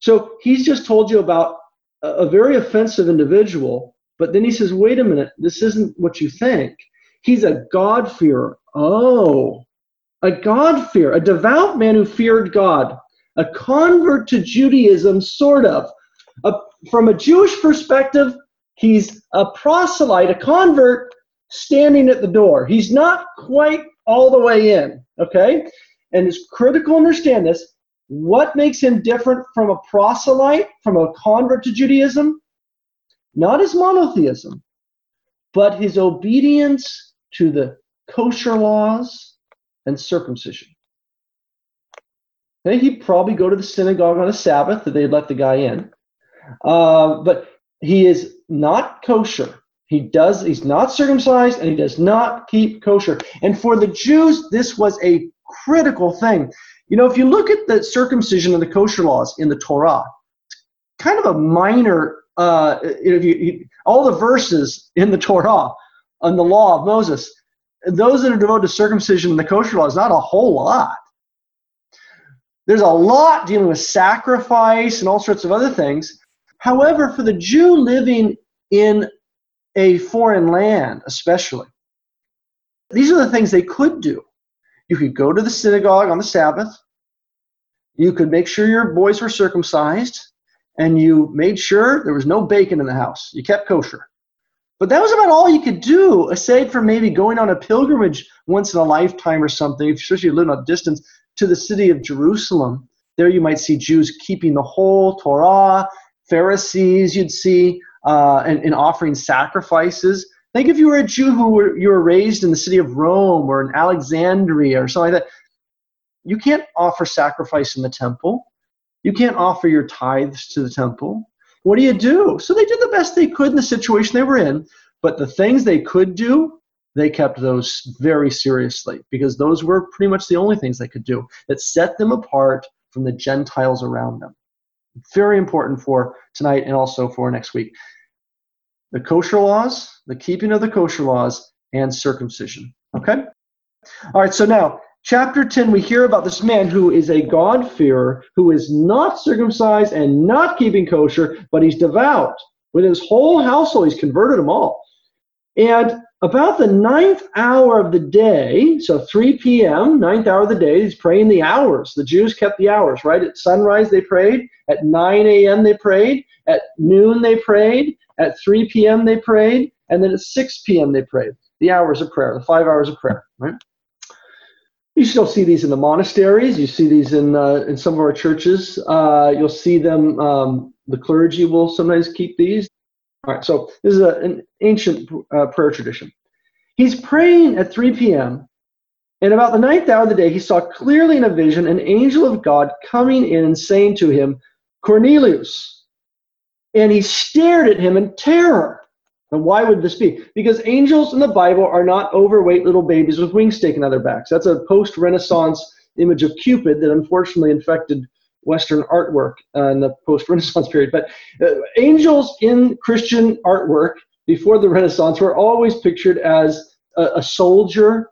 So he's just told you about a, a very offensive individual, but then he says, "Wait a minute, this isn't what you think." He's a God-fearer. Oh, a God-fear, a devout man who feared God, a convert to Judaism, sort of. A, from a Jewish perspective, he's a proselyte, a convert standing at the door. He's not quite all the way in, okay? And it's critical to understand this. What makes him different from a proselyte, from a convert to Judaism? not his monotheism, but his obedience to the kosher laws and circumcision. Okay, he'd probably go to the synagogue on a Sabbath that they'd let the guy in. Uh, but he is not kosher. He does, he's not circumcised and he does not keep kosher. And for the Jews, this was a critical thing. You know, if you look at the circumcision and the kosher laws in the Torah, kind of a minor, uh, if you, all the verses in the Torah on the law of Moses, those that are devoted to circumcision and the kosher law is not a whole lot. There's a lot dealing with sacrifice and all sorts of other things. However, for the Jew living in a foreign land, especially, these are the things they could do. You could go to the synagogue on the Sabbath. You could make sure your boys were circumcised, and you made sure there was no bacon in the house. You kept kosher. But that was about all you could do, aside from maybe going on a pilgrimage once in a lifetime or something, especially if you live a distance, to the city of Jerusalem. There you might see Jews keeping the whole Torah, Pharisees you'd see, uh, and, and offering sacrifices. Think if you were a Jew who were you were raised in the city of Rome or in Alexandria or something like that. You can't offer sacrifice in the temple. You can't offer your tithes to the temple. What do you do? So they did the best they could in the situation they were in, but the things they could do, they kept those very seriously because those were pretty much the only things they could do that set them apart from the Gentiles around them. Very important for tonight and also for next week the kosher laws, the keeping of the kosher laws, and circumcision. Okay? All right, so now, chapter 10, we hear about this man who is a God-fearer, who is not circumcised and not keeping kosher, but he's devout. With his whole household, he's converted them all. And about the ninth hour of the day, so 3 p.m., ninth hour of the day, he's praying the hours. The Jews kept the hours, right? At sunrise, they prayed. At 9 a.m., they prayed. At noon, they prayed. At 3 p.m., they prayed. And then at 6 p.m., they prayed. The hours of prayer, the five hours of prayer, right? You still see these in the monasteries. You see these in uh, in some of our churches. Uh, you'll see them. Um, the clergy will sometimes keep these. All right, so this is a, an ancient uh, prayer tradition. He's praying at 3 p.m. And about the ninth hour of the day, he saw clearly in a vision an angel of God coming in and saying to him, Cornelius. And he stared at him in terror. And why would this be? Because angels in the Bible are not overweight little babies with wings sticking out their backs. That's a post Renaissance image of Cupid that unfortunately infected Western artwork uh, in the post Renaissance period. But uh, angels in Christian artwork before the Renaissance were always pictured as a, a soldier,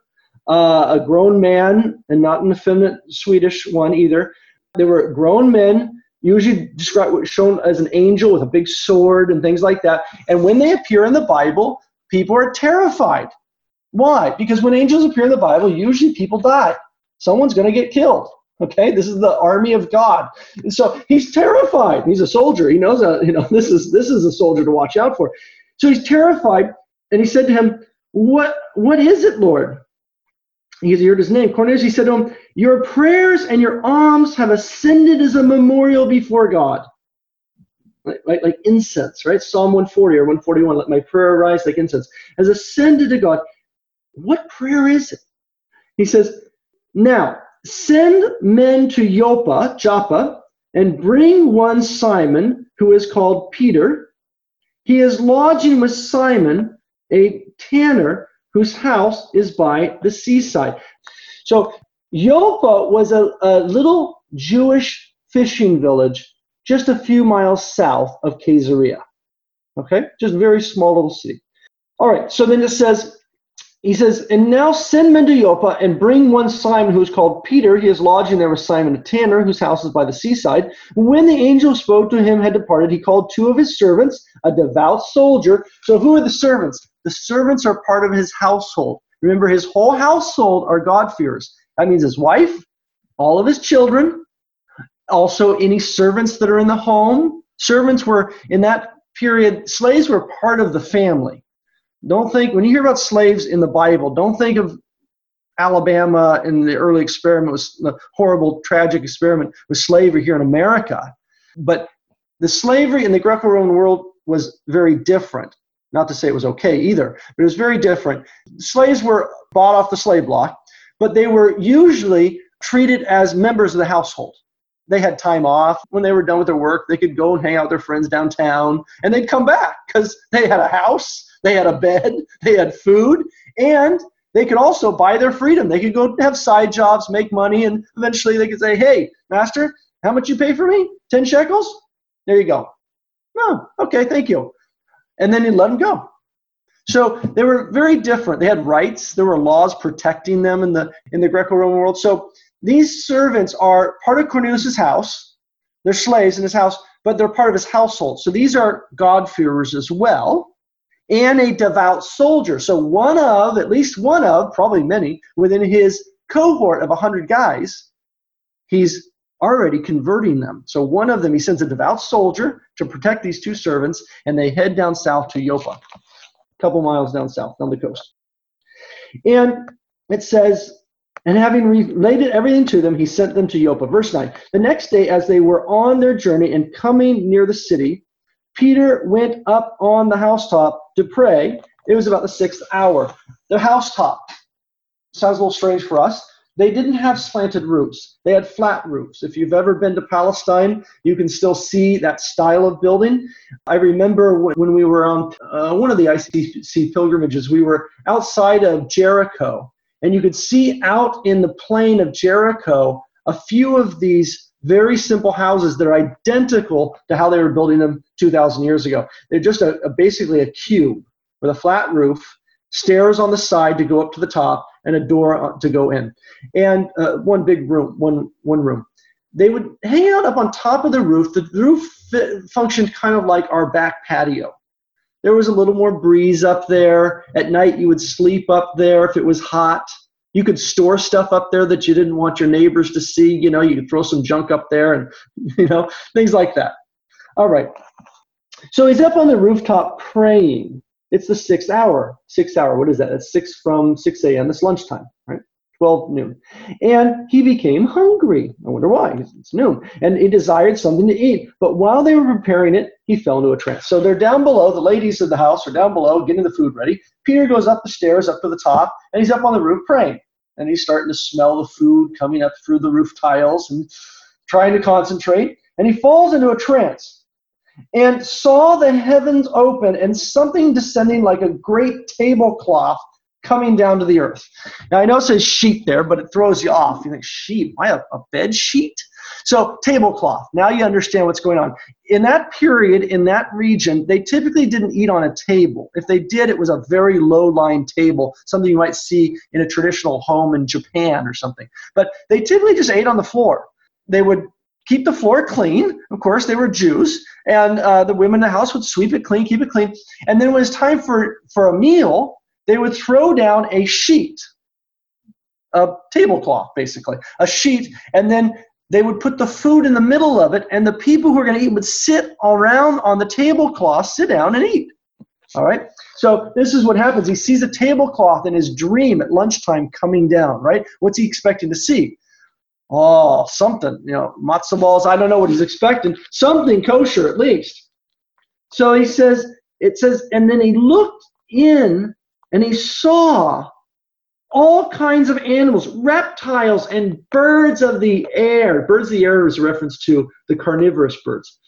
uh, a grown man, and not an effeminate Swedish one either. They were grown men, usually described shown as an angel with a big sword and things like that. And when they appear in the Bible, people are terrified. Why? Because when angels appear in the Bible, usually people die. Someone's going to get killed. Okay, this is the army of God. And so he's terrified. He's a soldier. He knows that, you know, this is this is a soldier to watch out for. So he's terrified, and he said to him, What what is it, Lord? He heard his name. Cornelius, he said to him, Your prayers and your alms have ascended as a memorial before God. Right, right, like incense, right? Psalm 140 or 141, let my prayer rise like incense, has ascended to God. What prayer is it? He says, Now Send men to Joppa, Joppa, and bring one Simon, who is called Peter. He is lodging with Simon, a tanner, whose house is by the seaside. So Joppa was a, a little Jewish fishing village just a few miles south of Caesarea. Okay, just a very small little city. All right, so then it says, he says, And now send men to Joppa and bring one Simon who is called Peter. He is lodging there with Simon a tanner, whose house is by the seaside. When the angel spoke to him had departed, he called two of his servants, a devout soldier. So who are the servants? The servants are part of his household. Remember, his whole household are God-fearers. That means his wife, all of his children, also any servants that are in the home. Servants were, in that period, slaves were part of the family. Don't think, when you hear about slaves in the Bible, don't think of Alabama and the early experiment was the horrible, tragic experiment with slavery here in America. But the slavery in the Greco Roman world was very different. Not to say it was okay either, but it was very different. Slaves were bought off the slave block, but they were usually treated as members of the household. They had time off. When they were done with their work, they could go and hang out with their friends downtown, and they'd come back because they had a house, they had a bed, they had food, and they could also buy their freedom. They could go have side jobs, make money, and eventually they could say, Hey, master, how much you pay for me? 10 shekels? There you go. Oh, okay, thank you. And then you let them go. So they were very different. They had rights. There were laws protecting them in the in the Greco-Roman world. So these servants are part of Cornelius' house. They're slaves in his house, but they're part of his household. So these are God-fearers as well and a devout soldier. So one of, at least one of, probably many, within his cohort of 100 guys, he's already converting them. So one of them, he sends a devout soldier to protect these two servants, and they head down south to Joppa, a couple miles down south, down the coast. And it says, and having related everything to them, he sent them to Joppa. Verse 9. The next day, as they were on their journey and coming near the city, Peter went up on the housetop to pray. It was about the sixth hour. The housetop sounds a little strange for us. They didn't have slanted roofs, they had flat roofs. If you've ever been to Palestine, you can still see that style of building. I remember when we were on uh, one of the ICC pilgrimages, we were outside of Jericho, and you could see out in the plain of Jericho a few of these very simple houses that are identical to how they were building them 2,000 years ago. They're just a, a, basically a cube with a flat roof, stairs on the side to go up to the top, and a door to go in, and uh, one big room, one one room. They would hang out up on top of the roof. The roof functioned kind of like our back patio. There was a little more breeze up there. At night, you would sleep up there if it was hot you could store stuff up there that you didn't want your neighbors to see. You know, you could throw some junk up there and, you know, things like that. All right. So he's up on the rooftop praying. It's the sixth hour. Sixth hour, what is that? It's six from 6 a.m. It's lunchtime, right? 12 noon. And he became hungry. I wonder why. It's noon. And he desired something to eat. But while they were preparing it, he fell into a trance. So they're down below. The ladies of the house are down below getting the food ready. Peter goes up the stairs, up to the top, and he's up on the roof praying and he's starting to smell the food coming up through the roof tiles and trying to concentrate. And he falls into a trance and saw the heavens open and something descending like a great tablecloth coming down to the earth. Now I know it says sheet there, but it throws you off. You think, sheet? Why a, a bed sheet? So, tablecloth. Now you understand what's going on. In that period, in that region, they typically didn't eat on a table. If they did, it was a very low lying table, something you might see in a traditional home in Japan or something. But they typically just ate on the floor. They would keep the floor clean. Of course, they were Jews, and uh, the women in the house would sweep it clean, keep it clean. And then when it's time for, for a meal, they would throw down a sheet, a tablecloth, basically, a sheet, and then they would put the food in the middle of it, and the people who were going to eat would sit around on the tablecloth, sit down and eat. All right? So this is what happens. He sees a tablecloth in his dream at lunchtime coming down, right? What's he expecting to see? Oh, something, you know, matzo balls. I don't know what he's expecting. Something kosher at least. So he says, it says, and then he looked in and he saw all kinds of animals, reptiles, and birds of the air. Birds of the air is a reference to the carnivorous birds.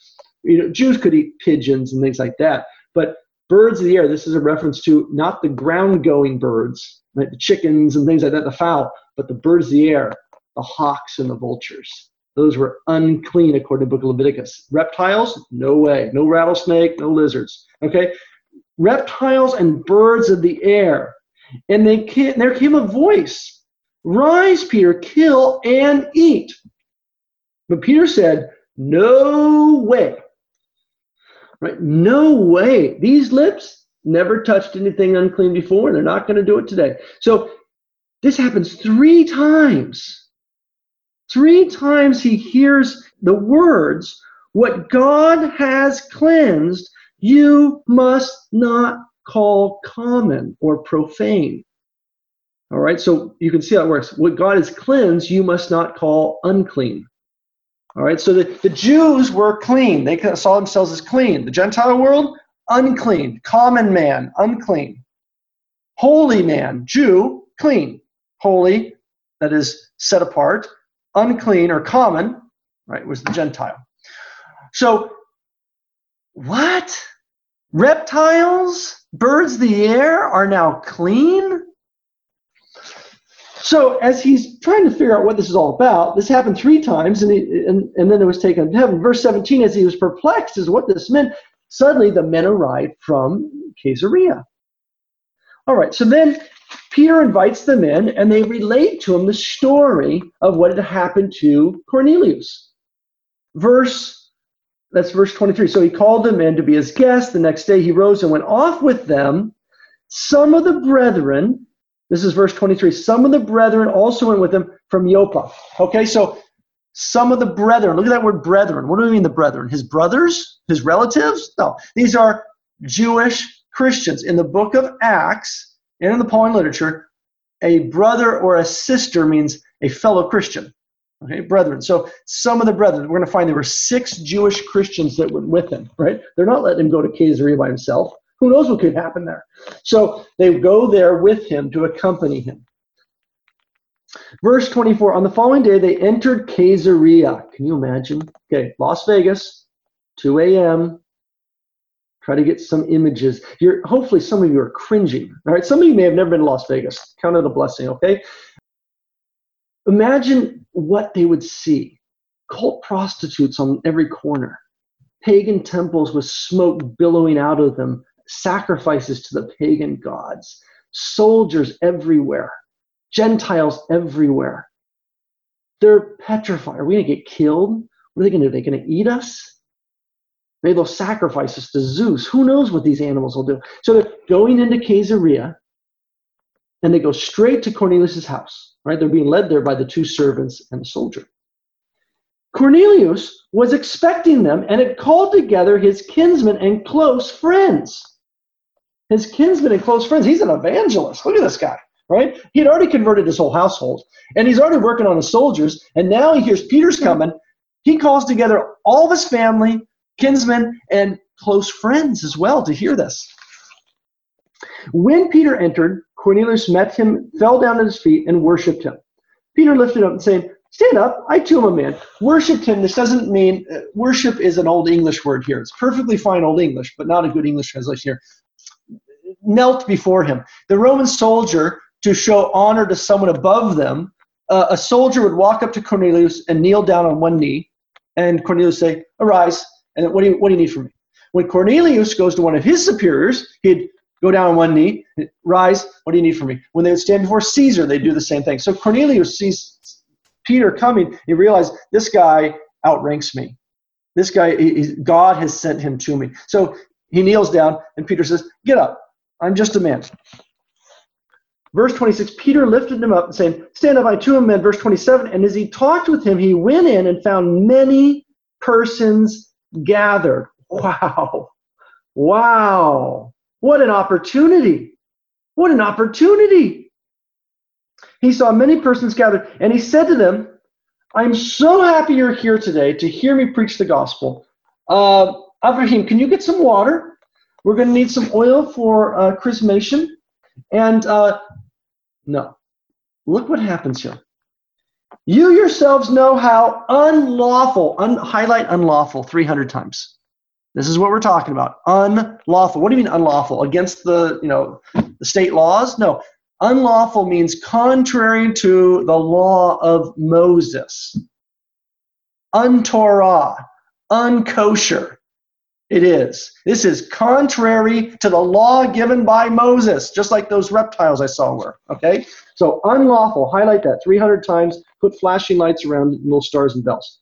You know, Jews could eat pigeons and things like that, but birds of the air, this is a reference to not the ground going birds, like the chickens and things like that, the fowl, but the birds of the air, the hawks and the vultures. Those were unclean according to the book of Leviticus. Reptiles, no way. No rattlesnake, no lizards. Okay? Reptiles and birds of the air and they came, there came a voice Rise, Peter, kill and eat. But Peter said, No way. Right? No way. These lips never touched anything unclean before, and they're not going to do it today. So this happens three times. Three times he hears the words, What God has cleansed, you must not call common or profane. All right, so you can see how it works. What God has cleansed, you must not call unclean. All right, so the, the Jews were clean. They saw themselves as clean. The Gentile world, unclean. Common man, unclean. Holy man, Jew, clean. Holy, that is set apart. Unclean or common, right, was the Gentile. So, what? Reptiles, birds of the air are now clean? So as he's trying to figure out what this is all about, this happened three times, and, he, and, and then it was taken to heaven. Verse 17, as he was perplexed as what this meant, suddenly the men arrived from Caesarea. All right, so then Peter invites them in, and they relate to him the story of what had happened to Cornelius. Verse, that's verse 23. So he called them in to be his guests. The next day he rose and went off with them. Some of the brethren this is verse 23. Some of the brethren also went with him from Joppa. Okay, so some of the brethren, look at that word brethren. What do we mean the brethren? His brothers? His relatives? No, these are Jewish Christians. In the book of Acts and in the Pauline literature, a brother or a sister means a fellow Christian. Okay, brethren. So some of the brethren, we're going to find there were six Jewish Christians that went with him, right? They're not letting him go to Caesarea by himself. Who knows what could happen there? So they go there with him to accompany him. Verse 24 On the following day, they entered Caesarea. Can you imagine? Okay, Las Vegas, 2 a.m. Try to get some images. You're hopefully some of you are cringing. All right, some of you may have never been to Las Vegas. Count it a blessing, okay? Imagine what they would see. Cult prostitutes on every corner, pagan temples with smoke billowing out of them, sacrifices to the pagan gods, soldiers everywhere, Gentiles everywhere. They're petrified. Are we going to get killed? What are they going to do? Are they going to eat us? They'll sacrifice us to Zeus. Who knows what these animals will do? So they're going into Caesarea and they go straight to Cornelius' house, right? They're being led there by the two servants and the soldier. Cornelius was expecting them and had called together his kinsmen and close friends his kinsmen and close friends. He's an evangelist. Look at this guy, right? He had already converted his whole household, and he's already working on the soldiers. And now he hears Peter's coming. He calls together all of his family, kinsmen, and close friends as well to hear this. When Peter entered, Cornelius met him, fell down at his feet, and worshipped him. Peter lifted up and said, Stand up, I too am a man. Worshipped him. This doesn't mean uh, worship is an old English word here. It's perfectly fine old English, but not a good English translation here knelt before him. The Roman soldier, to show honor to someone above them, uh, a soldier would walk up to Cornelius and kneel down on one knee, and Cornelius say, "Arise." And what do you what do you need from me? When Cornelius goes to one of his superiors, he'd go down on one knee, rise. What do you need from me? When they would stand before Caesar, they'd do the same thing. So Cornelius sees Peter coming. He realized this guy outranks me. This guy, he, God has sent him to me. So he kneels down, and Peter says, "Get up." I'm just a man. Verse 26, Peter lifted him up and saying, Stand up, I too am man. Verse 27, and as he talked with him, he went in and found many persons gathered. Wow. Wow. What an opportunity. What an opportunity. He saw many persons gathered, and he said to them, I'm so happy you're here today to hear me preach the gospel. Uh, Abraham, can you get some water? We're going to need some oil for uh, chrismation. And uh, no, look what happens here. You yourselves know how unlawful, un- highlight unlawful 300 times. This is what we're talking about. Unlawful. What do you mean unlawful? Against the, you know, the state laws? No. Unlawful means contrary to the law of Moses. Untorah, unkosher. It is. This is contrary to the law given by Moses, just like those reptiles I saw were. Okay? So unlawful, highlight that 300 times, put flashing lights around little stars and bells.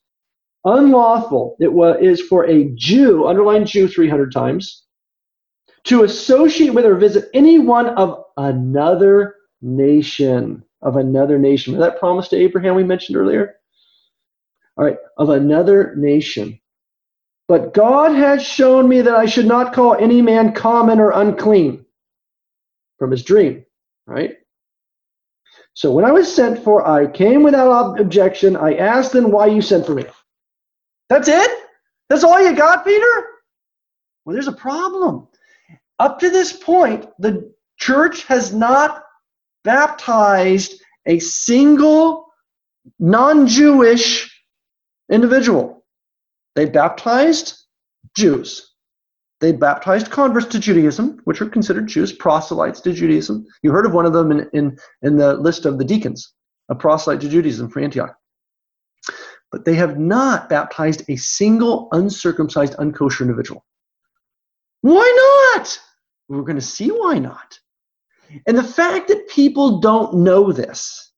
Unlawful, it was, is for a Jew, underline Jew 300 times, to associate with or visit anyone of another nation. Of another nation. that promise to Abraham we mentioned earlier? All right, of another nation. But God has shown me that I should not call any man common or unclean from his dream, right? So when I was sent for, I came without objection. I asked them why you sent for me. That's it? That's all you got, Peter? Well, there's a problem. up to this point, the church has not baptized a single non Jewish individual. They baptized Jews. They baptized converts to Judaism, which are considered Jews, proselytes to Judaism. You heard of one of them in, in, in the list of the deacons, a proselyte to Judaism for Antioch. But they have not baptized a single uncircumcised, unkosher individual. Why not? We're going to see why not. And the fact that people don't know this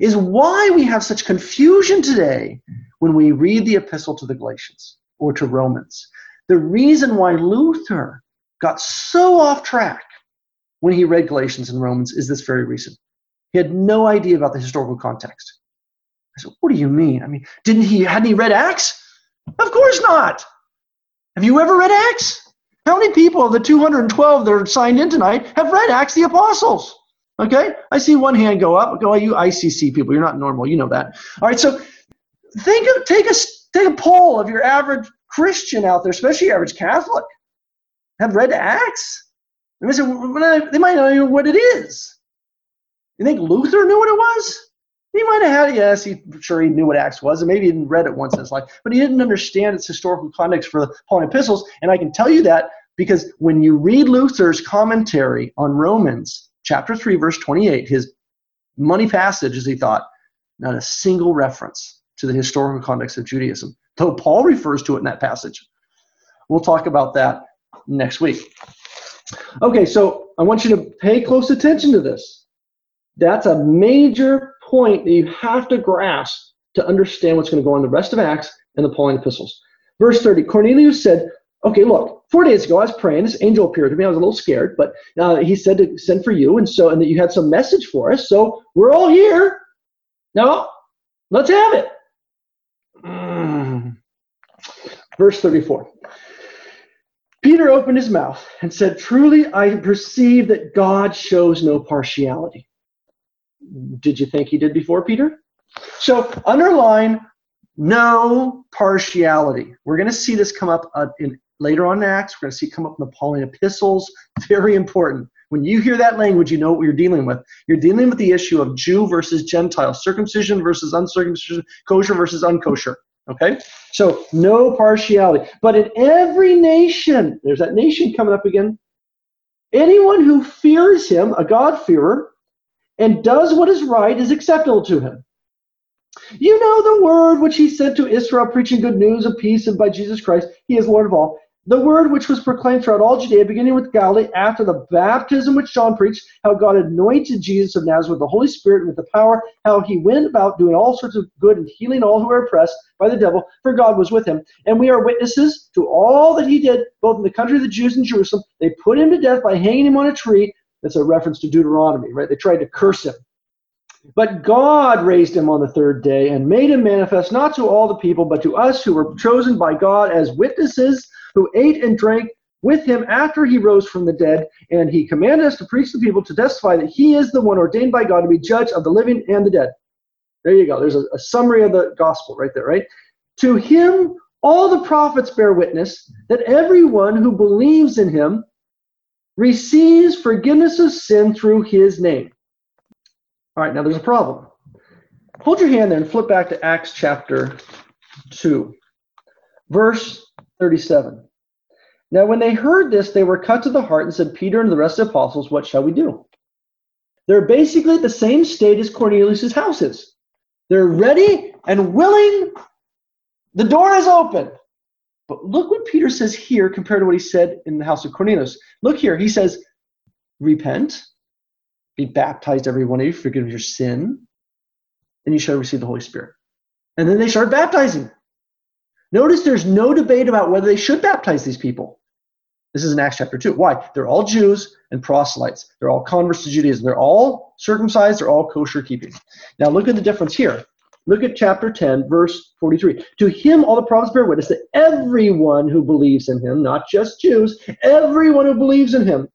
is why we have such confusion today when we read the epistle to the Galatians or to Romans. The reason why Luther got so off track when he read Galatians and Romans is this very reason. He had no idea about the historical context. I said, What do you mean? I mean, didn't he, hadn't he read Acts? Of course not. Have you ever read Acts? How many people of the 212 that are signed in tonight have read Acts the Apostles? Okay, I see one hand go up. Go, you ICC people, you're not normal. You know that. All right, so think of take a take a poll of your average Christian out there, especially average Catholic, have read Acts. They might not know what it is. You think Luther knew what it was? He might have had, yes, he sure he knew what Acts was, and maybe he didn't read it once in his life, but he didn't understand its historical context for the Pauline epistles. And I can tell you that because when you read Luther's commentary on Romans chapter 3, verse 28, his money passage, as he thought, not a single reference to the historical context of Judaism, though Paul refers to it in that passage. We'll talk about that next week. Okay, so I want you to pay close attention to this. That's a major point that you have to grasp to understand what's going to go on the rest of Acts and the Pauline epistles. Verse 30 Cornelius said, Okay, look, four days ago I was praying. This angel appeared to me. I was a little scared, but uh, he said to send for you, and so and that you had some message for us. So we're all here. Now, let's have it. Mm. Verse 34. Peter opened his mouth and said, Truly I perceive that God shows no partiality. Did you think he did before, Peter? So underline no partiality. We're going to see this come up uh, in later on in Acts. We're going to see it come up in the Pauline epistles. Very important. When you hear that language, you know what you're dealing with. You're dealing with the issue of Jew versus Gentile, circumcision versus uncircumcision, kosher versus unkosher. Okay? So no partiality. But in every nation, there's that nation coming up again. Anyone who fears him, a God-fearer, and does what is right is acceptable to him. You know the word which he sent to Israel, preaching good news of peace and by Jesus Christ, he is Lord of all. The word which was proclaimed throughout all Judea, beginning with Galilee, after the baptism which John preached, how God anointed Jesus of Nazareth with the Holy Spirit and with the power, how he went about doing all sorts of good and healing all who were oppressed by the devil, for God was with him. And we are witnesses to all that he did, both in the country of the Jews and Jerusalem. They put him to death by hanging him on a tree. That's a reference to Deuteronomy, right? They tried to curse him. But God raised him on the third day and made him manifest not to all the people, but to us who were chosen by God as witnesses, who ate and drank with him after he rose from the dead. And he commanded us to preach to people to testify that he is the one ordained by God to be judge of the living and the dead. There you go. There's a, a summary of the gospel right there, right? To him, all the prophets bear witness that everyone who believes in him receives forgiveness of sin through his name. All right, now there's a problem. Hold your hand there and flip back to Acts chapter 2, verse 37. Now, when they heard this, they were cut to the heart and said, Peter and the rest of the apostles, what shall we do? They're basically at the same state as Cornelius' house is. They're ready and willing. The door is open. But look what Peter says here compared to what he said in the house of Cornelius. Look here. He says, Repent be baptized, every one of you, forgive your sin, and you shall receive the Holy Spirit. And then they start baptizing. Notice there's no debate about whether they should baptize these people. This is in Acts chapter 2. Why? They're all Jews and proselytes. They're all converts to Judaism. They're all circumcised. They're all kosher keeping. Now look at the difference here. Look at chapter 10, verse 43. To him all the prophets bear witness that everyone who believes in him, not just Jews, everyone who believes in him,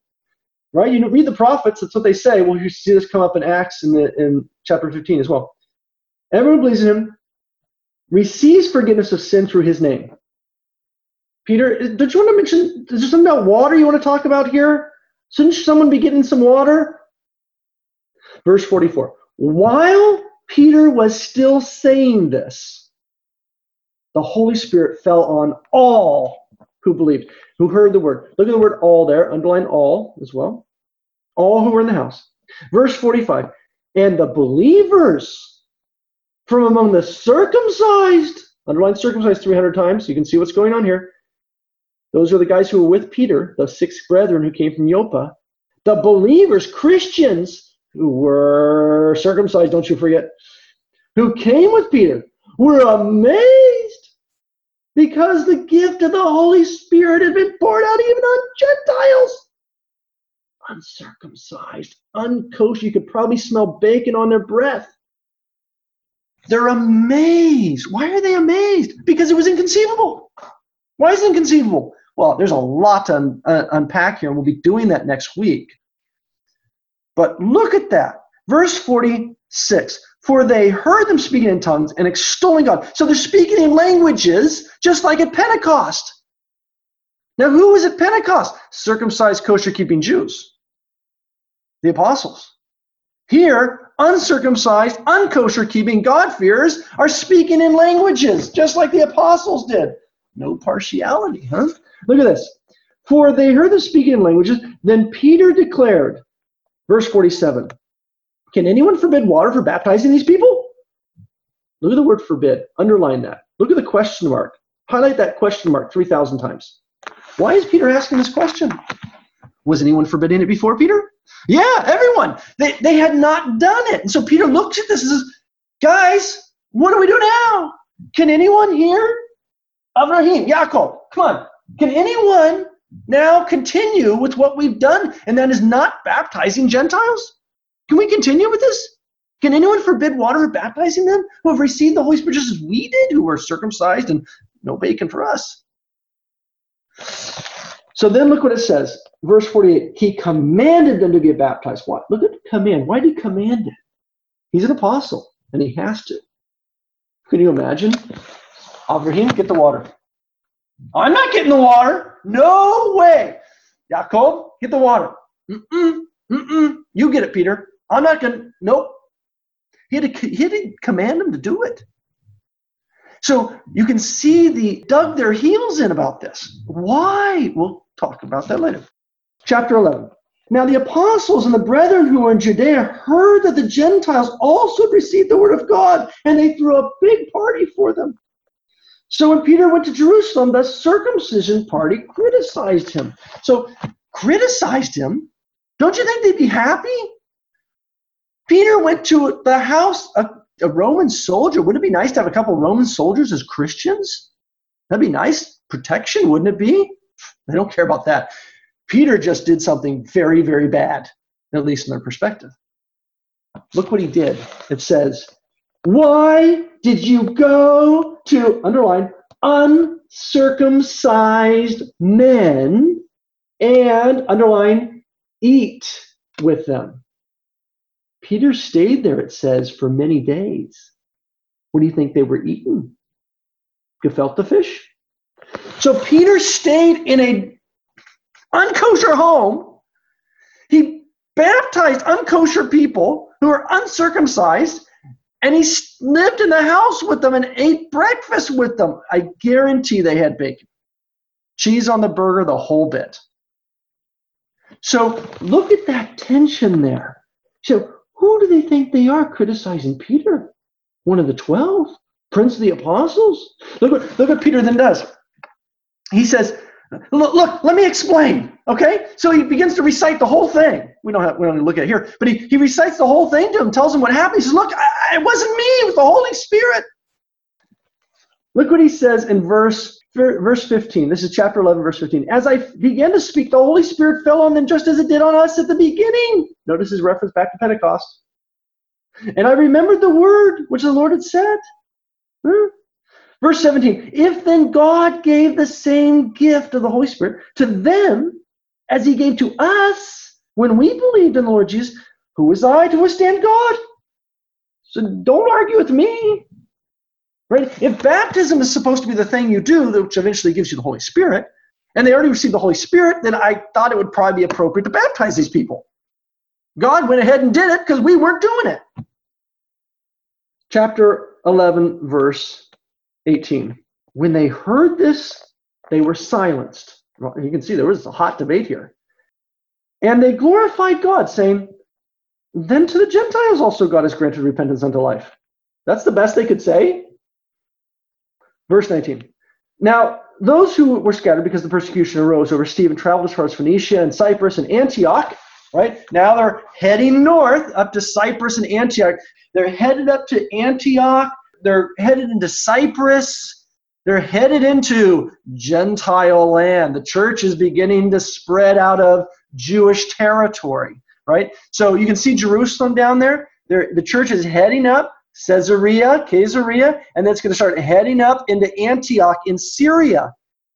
right? You read the prophets, that's what they say. Well, you see this come up in Acts in, the, in chapter 15 as well. Everyone believes in him, receives forgiveness of sin through his name. Peter, did you want to mention, is there something about water you want to talk about here? Shouldn't someone be getting some water? Verse 44. While Peter was still saying this, the Holy Spirit fell on all who believed, who heard the word. Look at the word all there, underline all as well. All who were in the house. Verse 45. And the believers from among the circumcised, underline circumcised 300 times, you can see what's going on here. Those are the guys who were with Peter, the six brethren who came from Joppa. The believers, Christians who were circumcised, don't you forget, who came with Peter, were amazed because the gift of the Holy Spirit had been poured out even on Gentiles. Uncircumcised, unkosher. You could probably smell bacon on their breath. They're amazed. Why are they amazed? Because it was inconceivable. Why is it inconceivable? Well, there's a lot to un- uh, unpack here, and we'll be doing that next week. But look at that. Verse 46 For they heard them speaking in tongues and extolling God. So they're speaking in languages just like at Pentecost. Now, who was at Pentecost? Circumcised, kosher keeping Jews, the apostles. Here, uncircumcised, unkosher keeping God-fearers are speaking in languages just like the apostles did. No partiality, huh? Look at this. For they heard them speaking in languages. Then Peter declared, verse 47, Can anyone forbid water for baptizing these people? Look at the word forbid. Underline that. Look at the question mark. Highlight that question mark 3,000 times. Why is Peter asking this question? Was anyone forbidding it before Peter? Yeah, everyone. They, they had not done it. And so Peter looks at this and says, Guys, what do we do now? Can anyone here? Abraham, Yaakov, come on. Can anyone now continue with what we've done, and that is not baptizing Gentiles? Can we continue with this? Can anyone forbid water baptizing them who have received the Holy Spirit just as we did, who were circumcised and no bacon for us? So then look what it says. Verse 48 He commanded them to be baptized. Why? Look at the command. Why did he command it? He's an apostle, and he has to. Can you imagine? Abraham, get the water. I'm not getting the water. No way. Jacob, get the water. Mm-mm, mm-mm. You get it, Peter. I'm not going to. Nope. He had, to, he had to command him to do it. So you can see the dug their heels in about this. Why? We'll talk about that later. Chapter 11. Now the apostles and the brethren who were in Judea heard that the Gentiles also received the word of God, and they threw a big party for them. So when Peter went to Jerusalem, the circumcision party criticized him. So criticized him. Don't you think they'd be happy? Peter went to the house, a, a Roman soldier. Wouldn't it be nice to have a couple Roman soldiers as Christians? That'd be nice protection, wouldn't it be? They don't care about that. Peter just did something very, very bad, at least in their perspective. Look what he did. It says, Why did you go to, underline, uncircumcised men and, underline, eat with them? Peter stayed there, it says, for many days. What do you think they were eating? Gefilte fish? So Peter stayed in a unkosher home. He baptized unkosher people who are uncircumcised, and he lived in the house with them and ate breakfast with them. I guarantee they had bacon, cheese on the burger, the whole bit. So look at that tension there. So who do they think they are criticizing Peter? One of the twelve? Prince of the apostles? Look what, look what Peter then does. He says, look, look, let me explain. Okay? So he begins to recite the whole thing. We don't have we don't look at it here, but he, he recites the whole thing to him, tells him what happened. He says, Look, I, it wasn't me, it was the Holy Spirit. Look what he says in verse verse 15. This is chapter 11, verse 15. As I began to speak, the Holy Spirit fell on them just as it did on us at the beginning. Notice his reference back to Pentecost. And I remembered the word which the Lord had said. Hmm? Verse 17. If then God gave the same gift of the Holy Spirit to them as he gave to us when we believed in the Lord Jesus, who was I to withstand God? So don't argue with me. Right? If baptism is supposed to be the thing you do, which eventually gives you the Holy Spirit, and they already received the Holy Spirit, then I thought it would probably be appropriate to baptize these people. God went ahead and did it because we weren't doing it. Chapter 11, verse 18. When they heard this, they were silenced. You can see there was a hot debate here. And they glorified God, saying, Then to the Gentiles also God has granted repentance unto life. That's the best they could say. Verse 19. Now, those who were scattered because the persecution arose over Stephen traveled as far as Phoenicia and Cyprus and Antioch, right? Now they're heading north up to Cyprus and Antioch. They're headed up to Antioch. They're headed into Cyprus. They're headed into Gentile land. The church is beginning to spread out of Jewish territory, right? So you can see Jerusalem down there. They're, the church is heading up Caesarea, Caesarea, and then it's going to start heading up into Antioch in Syria.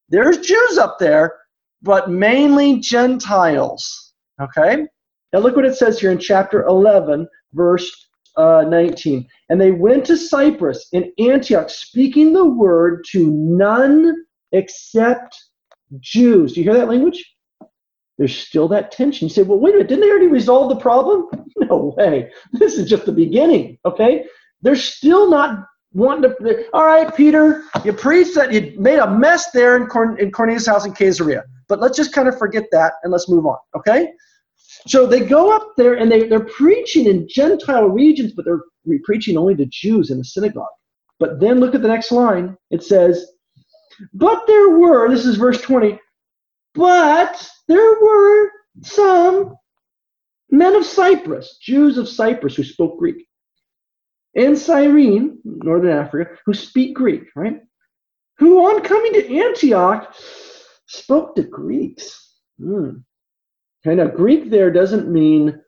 There's Jews up there, but mainly Gentiles. Okay? Now look what it says here in chapter 11, verse uh, 19. And they went to Cyprus in Antioch, speaking the word to none except Jews. Do you hear that language? There's still that tension. You say, well, wait a minute, didn't they already resolve the problem? No way. This is just the beginning, okay? They're still not wanting to. All right, Peter, you preached that you made a mess there in, Corn, in Cornelius' house in Caesarea. But let's just kind of forget that and let's move on, okay? So they go up there and they, they're preaching in Gentile regions, but they're preaching only to Jews in the synagogue. But then look at the next line. It says, But there were, this is verse 20, but there were some men of Cyprus, Jews of Cyprus, who spoke Greek and Cyrene, northern Africa, who speak Greek, right? Who, on coming to Antioch, spoke to Greeks. Hmm. Okay, now Greek there doesn't mean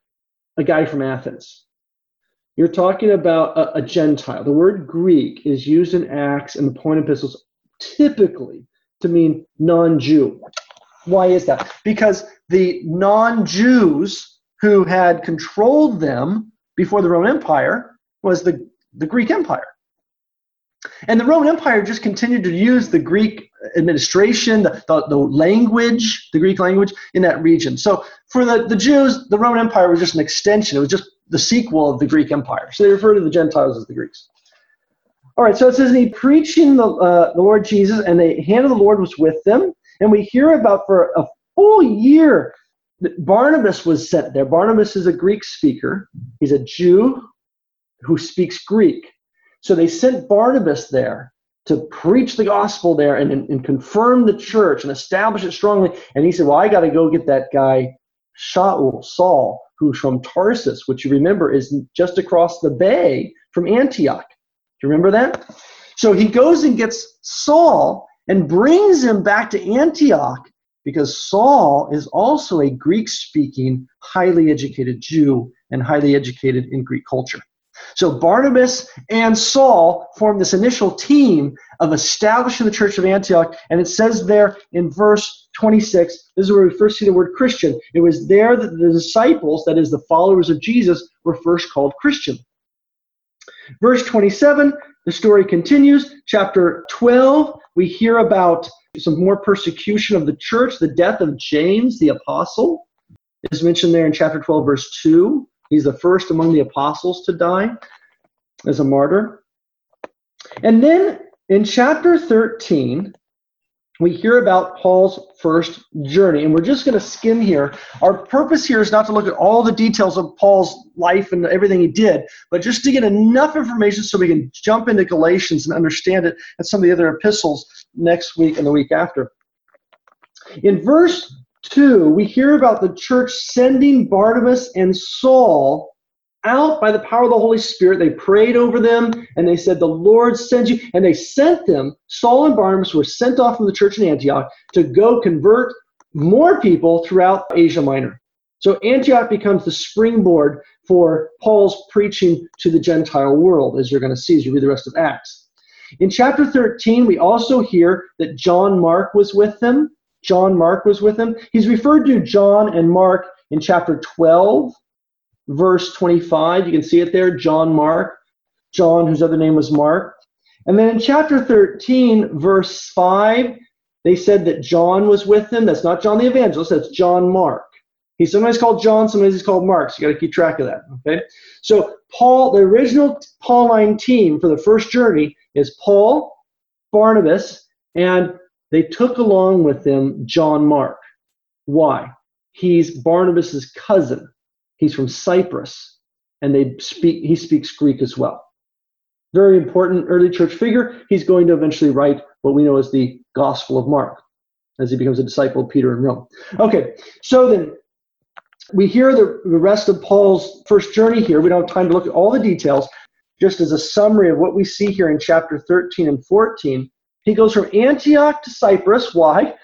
a guy from Athens. You're talking about a, a Gentile. The word Greek is used in Acts and the Pauline epistles typically to mean non Jew. Why is that? Because the non Jews who had controlled them before the Roman Empire was the, the Greek Empire. And the Roman Empire just continued to use the Greek administration, the, the, the, language, the Greek language in that region. So for the, the Jews, the Roman Empire was just an extension. It was just the sequel of the Greek Empire. So they refer to the Gentiles as the Greeks. All right, so it says, he preaching the, uh, the Lord Jesus, and the hand of the Lord was with them. And we hear about for a full year that Barnabas was sent there. Barnabas is a Greek speaker. He's a Jew who speaks Greek. So they sent Barnabas there to preach the gospel there and, and, and confirm the church and establish it strongly. And he said, Well, I got to go get that guy, Shaul, Saul, who's from Tarsus, which you remember is just across the bay from Antioch. Do you remember that? So he goes and gets Saul and brings him back to Antioch because Saul is also a Greek speaking, highly educated Jew and highly educated in Greek culture. So Barnabas and Saul formed this initial team of establishing the church of Antioch. And it says there in verse 26, this is where we first see the word Christian. It was there that the disciples, that is, the followers of Jesus, were first called Christian. Verse 27, the story continues. Chapter 12, we hear about some more persecution of the church, the death of James the apostle is mentioned there in chapter 12, verse 2. He's the first among the apostles to die as a martyr. And then in chapter 13, we hear about Paul's first journey. And we're just going to skim here. Our purpose here is not to look at all the details of Paul's life and everything he did, but just to get enough information so we can jump into Galatians and understand it and some of the other epistles next week and the week after. In verse 2, we hear about the church sending Barnabas and Saul out by the power of the Holy Spirit. They prayed over them and they said, The Lord sends you. And they sent them, Saul and Barnabas were sent off from the church in Antioch to go convert more people throughout Asia Minor. So Antioch becomes the springboard for Paul's preaching to the Gentile world, as you're going to see as you read the rest of Acts. In chapter 13, we also hear that John Mark was with them. John Mark was with him. He's referred to John and Mark in chapter 12, verse 25. You can see it there, John Mark. John, whose other name was Mark. And then in chapter 13, verse 5, they said that John was with them. That's not John the Evangelist, that's John Mark. He's sometimes called John, sometimes he's called Mark. So you got to keep track of that. Okay. So Paul, the original Pauline team for the first journey is Paul, Barnabas, and they took along with them John Mark. Why? He's Barnabas's cousin. He's from Cyprus, and they speak. He speaks Greek as well. Very important early church figure. He's going to eventually write what we know as the Gospel of Mark as he becomes a disciple of Peter in Rome. Okay, so then we hear the, the rest of Paul's first journey here. We don't have time to look at all the details. Just as a summary of what we see here in chapter 13 and 14, he goes from Antioch to Cyprus. Why?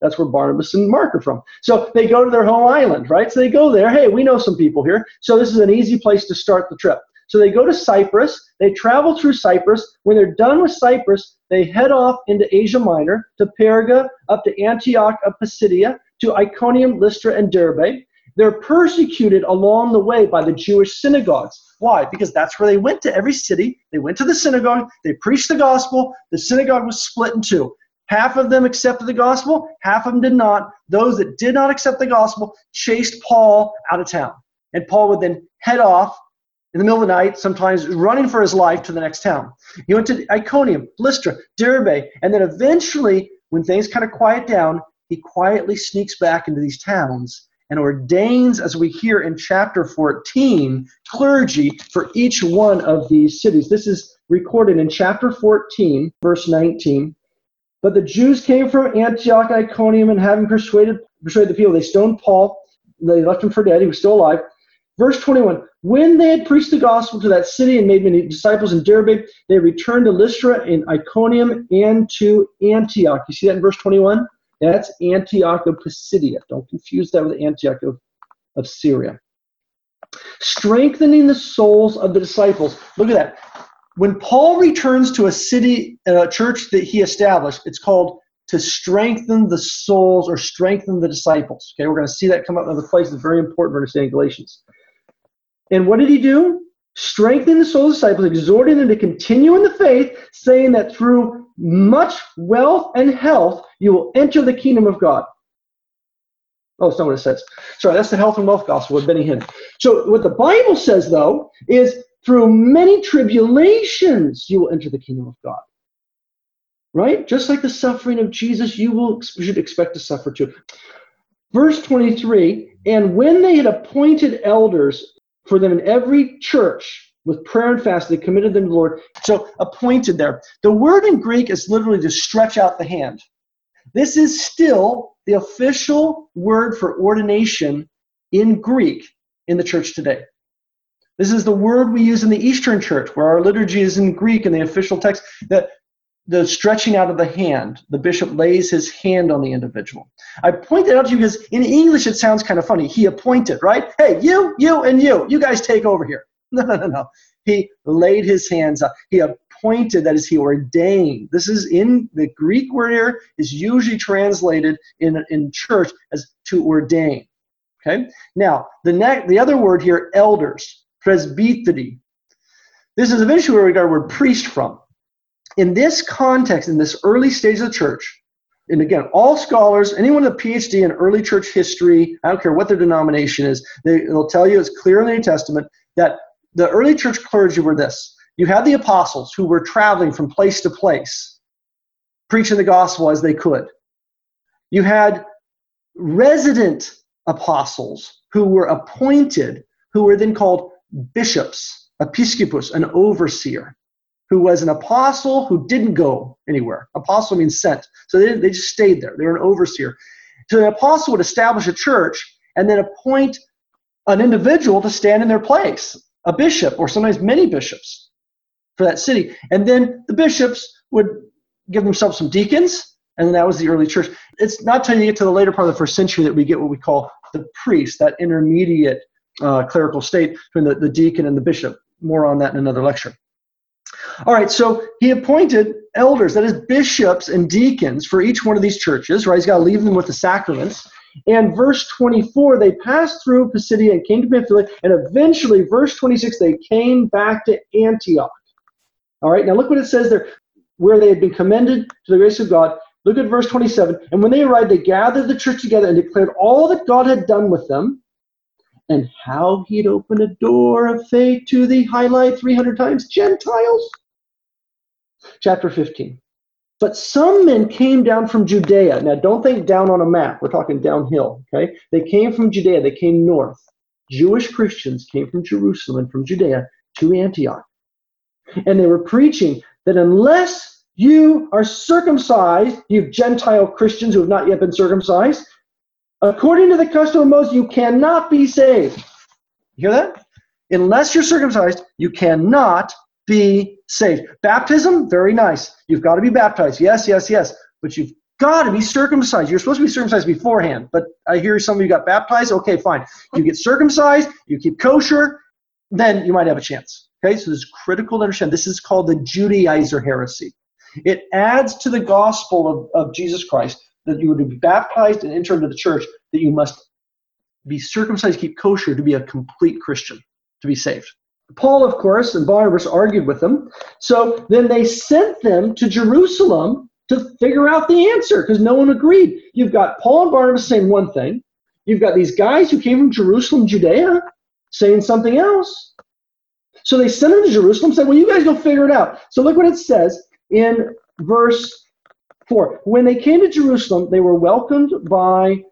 That's where Barnabas and Mark are from. So they go to their home island, right? So they go there. Hey, we know some people here. So this is an easy place to start the trip. So they go to Cyprus. They travel through Cyprus. When they're done with Cyprus, they head off into Asia Minor to Perga, up to Antioch of Pisidia, to Iconium, Lystra, and Derbe. They're persecuted along the way by the Jewish synagogues. Why? Because that's where they went to every city. They went to the synagogue, they preached the gospel. The synagogue was split in two. Half of them accepted the gospel, half of them did not. Those that did not accept the gospel chased Paul out of town. And Paul would then head off in the middle of the night, sometimes running for his life to the next town. He went to Iconium, Lystra, Derbe, and then eventually, when things kind of quiet down, he quietly sneaks back into these towns and ordains, as we hear in chapter 14, clergy for each one of these cities. This is recorded in chapter 14, verse 19. But the Jews came from Antioch and Iconium, and having persuaded, persuaded the people, they stoned Paul. They left him for dead. He was still alive. Verse 21 When they had preached the gospel to that city and made many disciples in Derbe, they returned to Lystra and Iconium and to Antioch. You see that in verse 21? That's Antioch of Pisidia. Don't confuse that with Antioch of, of Syria. Strengthening the souls of the disciples. Look at that. When Paul returns to a city, a church that he established, it's called to strengthen the souls or strengthen the disciples. Okay, we're going to see that come up in other places. Very important for understanding Galatians. And what did he do? Strengthen the souls of the disciples, exhorting them to continue in the faith, saying that through much wealth and health you will enter the kingdom of God. Oh, it's not what it says. Sorry, that's the health and wealth gospel with Benny Hinn. So what the Bible says, though, is through many tribulations you will enter the kingdom of God. Right? Just like the suffering of Jesus, you will should expect to suffer too. Verse 23, and when they had appointed elders for them in every church with prayer and fast. They committed them to the Lord. So appointed there. The word in Greek is literally to stretch out the hand. This is still the official word for ordination in Greek in the church today. This is the word we use in the Eastern Church, where our liturgy is in Greek in the official text. That the stretching out of the hand. The bishop lays his hand on the individual. I point that out to you because in English it sounds kind of funny. He appointed, right? Hey, you, you, and you, you guys take over here. No, no, no. He laid his hands up. He appointed, that is, he ordained. This is in the Greek word here is usually translated in, in church as to ordain. Okay? Now, the next the other word here, elders, presbytery. This is eventually where we got word priest from in this context, in this early stage of the church, and again, all scholars, anyone with a PhD in early church history, I don't care what their denomination is, they, will tell you it's clear in the New Testament that the early church clergy were this. You had the apostles who were traveling from place to place, preaching the gospel as they could. You had resident apostles who were appointed, who were then called bishops, episcopus, an overseer who was an apostle who didn't go anywhere. Apostle means sent. So they, they just stayed there. They were an overseer. So an apostle would establish a church and then appoint an individual to stand in their place, a bishop or sometimes many bishops for that city. And then the bishops would give themselves some deacons, and then that was the early church. It's not until you get to the later part of the first century that we get what we call the priest, that intermediate uh, clerical state between the, the deacon and the bishop. More on that in another lecture. All right, so he appointed elders, that is, bishops and deacons for each one of these churches, right? He's got to leave them with the sacraments. And verse 24, they passed through Pisidia and came to Pamphylia, and eventually, verse 26, they came back to Antioch. All right, now look what it says there where they had been commended to the grace of God. Look at verse 27. And when they arrived, they gathered the church together and declared all that God had done with them and how he had opened a door of faith to the highlight 300 times Gentiles. Chapter 15. But some men came down from Judea. Now, don't think down on a map. We're talking downhill, okay? They came from Judea. They came north. Jewish Christians came from Jerusalem and from Judea to Antioch. And they were preaching that unless you are circumcised, you Gentile Christians who have not yet been circumcised, according to the custom of Moses, you cannot be saved. You hear that? Unless you're circumcised, you cannot be saved. Baptism, very nice. You've got to be baptized. Yes, yes, yes. But you've got to be circumcised. You're supposed to be circumcised beforehand. But I hear some of you got baptized. Okay, fine. You get circumcised, you keep kosher, then you might have a chance. Okay, so this is critical to understand. This is called the Judaizer heresy. It adds to the gospel of, of Jesus Christ that you were to be baptized and enter into the church, that you must be circumcised, keep kosher to be a complete Christian, to be saved. Paul, of course, and Barnabas argued with them. So then they sent them to Jerusalem to figure out the answer because no one agreed. You've got Paul and Barnabas saying one thing, you've got these guys who came from Jerusalem, Judea, saying something else. So they sent them to Jerusalem, said, Well, you guys go figure it out. So look what it says in verse 4. When they came to Jerusalem, they were welcomed by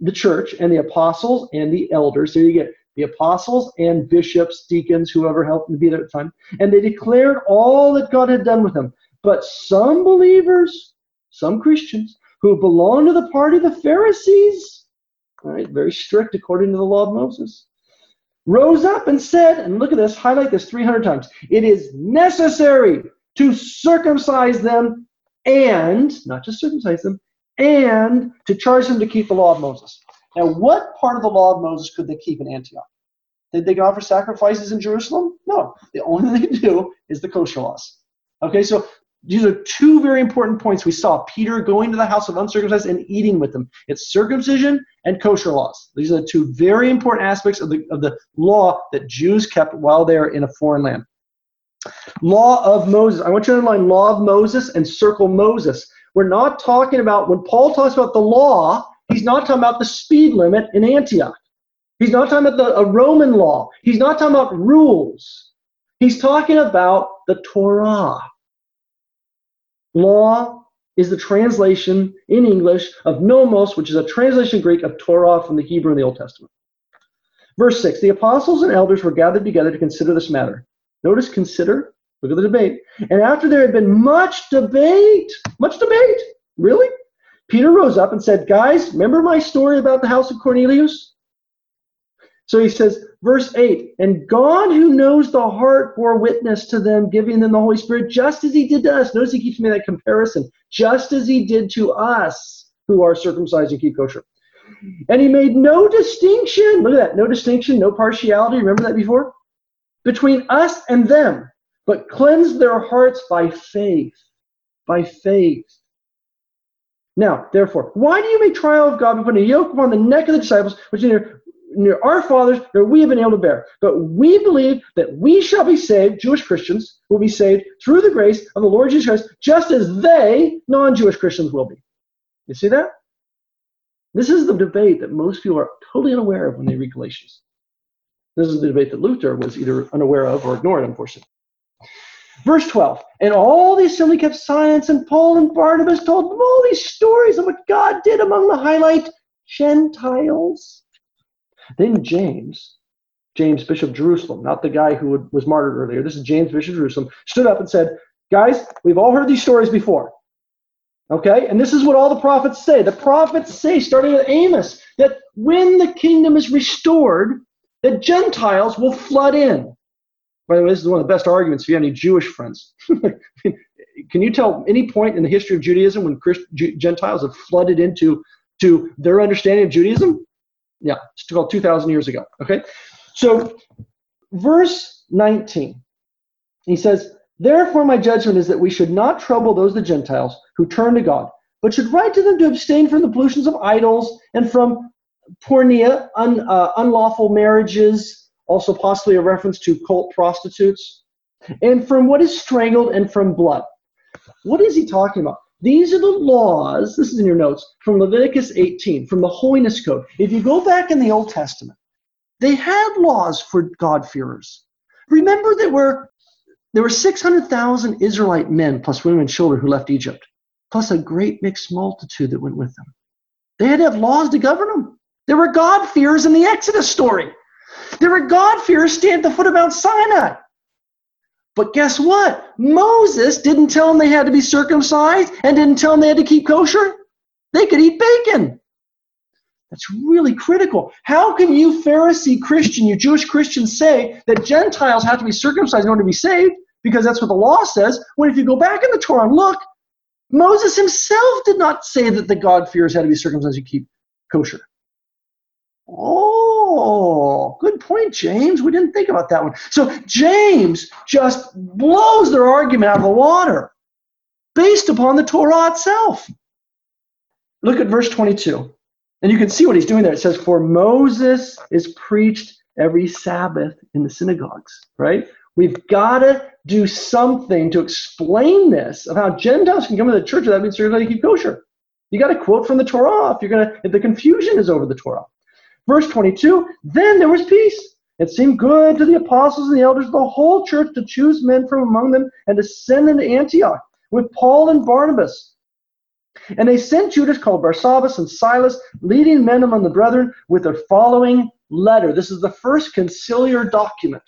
the church and the apostles and the elders. There you get the apostles and bishops, deacons, whoever helped to be there at the time. And they declared all that God had done with them. But some believers, some Christians, who belonged to the party of the Pharisees, right, very strict according to the law of Moses, rose up and said, and look at this, highlight this 300 times it is necessary to circumcise them and, not just circumcise them, and to charge them to keep the law of Moses. Now, what part of the law of Moses could they keep in Antioch? Did they offer sacrifices in Jerusalem? No. The only thing they do is the kosher laws. Okay, so these are two very important points we saw. Peter going to the house of uncircumcised and eating with them. It's circumcision and kosher laws. These are the two very important aspects of the, of the law that Jews kept while they're in a foreign land. Law of Moses. I want you to underline law of Moses and circle Moses. We're not talking about, when Paul talks about the law, he's not talking about the speed limit in Antioch. He's not talking about the, Roman law. He's not talking about rules. He's talking about the Torah. Law is the translation in English of nomos, which is a translation Greek of Torah from the Hebrew in the Old Testament. Verse 6 The apostles and elders were gathered together to consider this matter. Notice consider, look at the debate. And after there had been much debate, much debate, really? Peter rose up and said, Guys, remember my story about the house of Cornelius? So he says, verse 8, and God who knows the heart bore witness to them, giving them the Holy Spirit, just as he did to us. Notice he keeps making that comparison, just as he did to us who are circumcised and keep kosher. And he made no distinction, look at that, no distinction, no partiality, remember that before? Between us and them, but cleansed their hearts by faith. By faith. Now, therefore, why do you make trial of God by putting a yoke upon the neck of the disciples, which neither near our fathers that we have been able to bear. But we believe that we shall be saved, Jewish Christians will be saved through the grace of the Lord Jesus Christ, just as they, non Jewish Christians, will be. You see that? This is the debate that most people are totally unaware of when they read Galatians. This is the debate that Luther was either unaware of or ignored, unfortunately. Verse 12, and all the assembly kept silence, and Paul and Barnabas told them all these stories of what God did among the highlight Gentiles. Then James, James, Bishop of Jerusalem, not the guy who was martyred earlier, this is James, Bishop of Jerusalem, stood up and said, Guys, we've all heard these stories before. Okay? And this is what all the prophets say. The prophets say, starting with Amos, that when the kingdom is restored, the Gentiles will flood in. By the way, this is one of the best arguments if you have any Jewish friends. Can you tell any point in the history of Judaism when Christ, Gentiles have flooded into to their understanding of Judaism? Yeah, it's called 2,000 years ago. Okay? So, verse 19, he says, Therefore, my judgment is that we should not trouble those the Gentiles who turn to God, but should write to them to abstain from the pollutions of idols and from porneia, un, uh, unlawful marriages, also possibly a reference to cult prostitutes, and from what is strangled and from blood. What is he talking about? These are the laws, this is in your notes, from Leviticus 18, from the Holiness Code. If you go back in the Old Testament, they had laws for God-fearers. Remember there were there were 600,000 Israelite men plus women and children who left Egypt, plus a great mixed multitude that went with them. They had to have laws to govern them. There were God-fearers in the Exodus story. There were God-fearers standing at the foot of Mount Sinai. But guess what? Moses didn't tell them they had to be circumcised and didn't tell them they had to keep kosher. They could eat bacon. That's really critical. How can you, Pharisee Christian, you Jewish Christian, say that Gentiles have to be circumcised in order to be saved? Because that's what the law says. When if you go back in the Torah and look, Moses himself did not say that the God-fearers had to be circumcised to keep kosher. Oh, good point, James. We didn't think about that one. So James just blows their argument out of the water based upon the Torah itself. Look at verse 22. And you can see what he's doing there. It says, For Moses is preached every Sabbath in the synagogues, right? We've got to do something to explain this of how Gentiles can come to the church without being certified to keep kosher. You got to quote from the Torah if you're gonna if the confusion is over the Torah. Verse 22, then there was peace. It seemed good to the apostles and the elders of the whole church to choose men from among them and to send them to Antioch with Paul and Barnabas. And they sent Judas called Barsabbas and Silas, leading men among the brethren, with the following letter. This is the first conciliar document.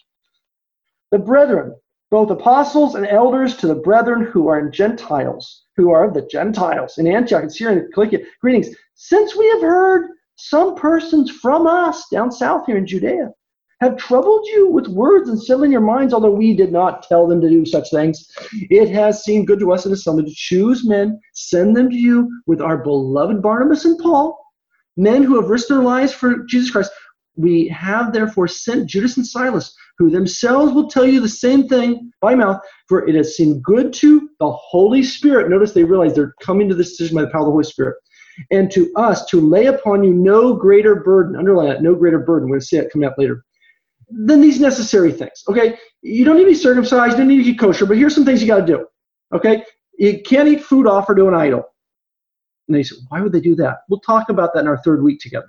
The brethren, both apostles and elders, to the brethren who are in Gentiles, who are the Gentiles in Antioch and Syria and Cilicia, greetings. Since we have heard some persons from us down south here in Judea have troubled you with words and settling your minds, although we did not tell them to do such things. It has seemed good to us in assembly to choose men, send them to you with our beloved Barnabas and Paul, men who have risked their lives for Jesus Christ. We have therefore sent Judas and Silas, who themselves will tell you the same thing by mouth, for it has seemed good to the Holy Spirit. Notice they realize they're coming to this decision by the power of the Holy Spirit and to us to lay upon you no greater burden. Underline that, no greater burden. We're going to see that coming up later. Than these necessary things. Okay, you don't need to be circumcised, you don't need to eat kosher, but here's some things you got to do. Okay, you can't eat food offered to an idol. And they said, why would they do that? We'll talk about that in our third week together.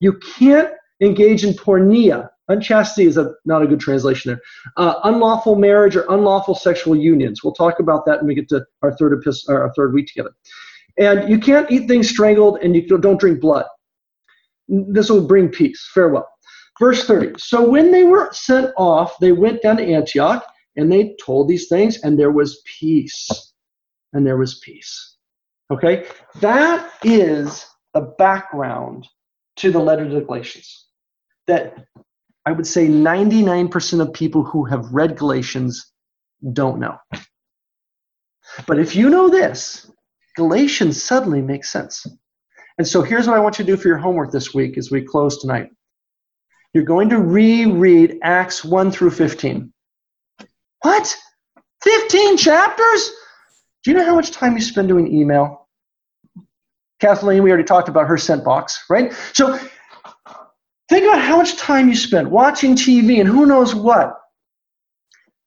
You can't engage in porneia. Unchastity is a, not a good translation there. Uh, unlawful marriage or unlawful sexual unions. We'll talk about that when we get to our third epistle, our third week together. And you can't eat things strangled, and you don't drink blood. This will bring peace. Farewell. Verse 30. So when they were sent off, they went down to Antioch, and they told these things, and there was peace. And there was peace. Okay? That is the background to the letter to the Galatians. That I would say 99% of people who have read Galatians don't know. But if you know this, Galatians suddenly makes sense. And so here's what I want you to do for your homework this week as we close tonight. You're going to reread Acts 1 through 15. What? 15 chapters? Do you know how much time you spend doing email? Kathleen, we already talked about her sent box, right? So think about how much time you spend watching TV and who knows what.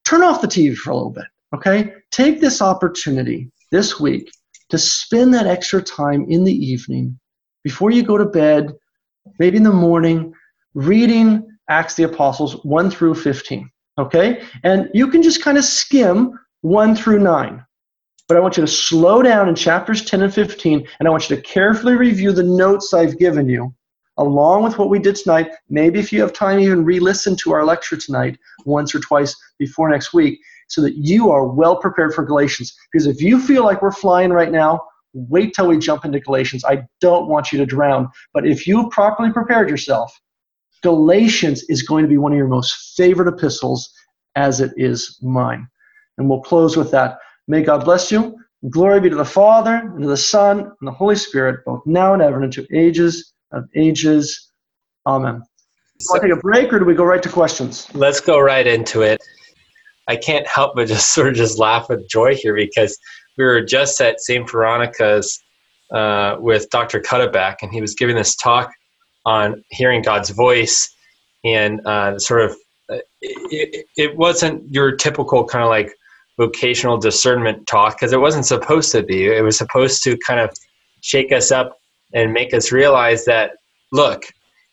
Turn off the TV for a little bit, okay? Take this opportunity this week to spend that extra time in the evening before you go to bed, maybe in the morning, reading Acts the Apostles 1 through 15. Okay? And you can just kind of skim 1 through 9. But I want you to slow down in chapters 10 and 15, and I want you to carefully review the notes I've given you, along with what we did tonight. Maybe if you have time, even re listen to our lecture tonight once or twice before next week, so that you are well prepared for Galatians. Because if you feel like we're flying right now, wait till we jump into Galatians. I don't want you to drown. But if you properly prepared yourself, Galatians is going to be one of your most favorite epistles, as it is mine. And we'll close with that. May God bless you. Glory be to the Father, and to the Son, and the Holy Spirit, both now and ever, and into ages of ages. Amen. So, want to take a break, or do we go right to questions? Let's go right into it. I can't help but just sort of just laugh with joy here because we were just at St. Veronica's uh, with Dr. Cuddeback, and he was giving this talk on hearing God's voice and uh, sort of uh, it, it wasn't your typical kind of like vocational discernment talk because it wasn't supposed to be. It was supposed to kind of shake us up and make us realize that, look,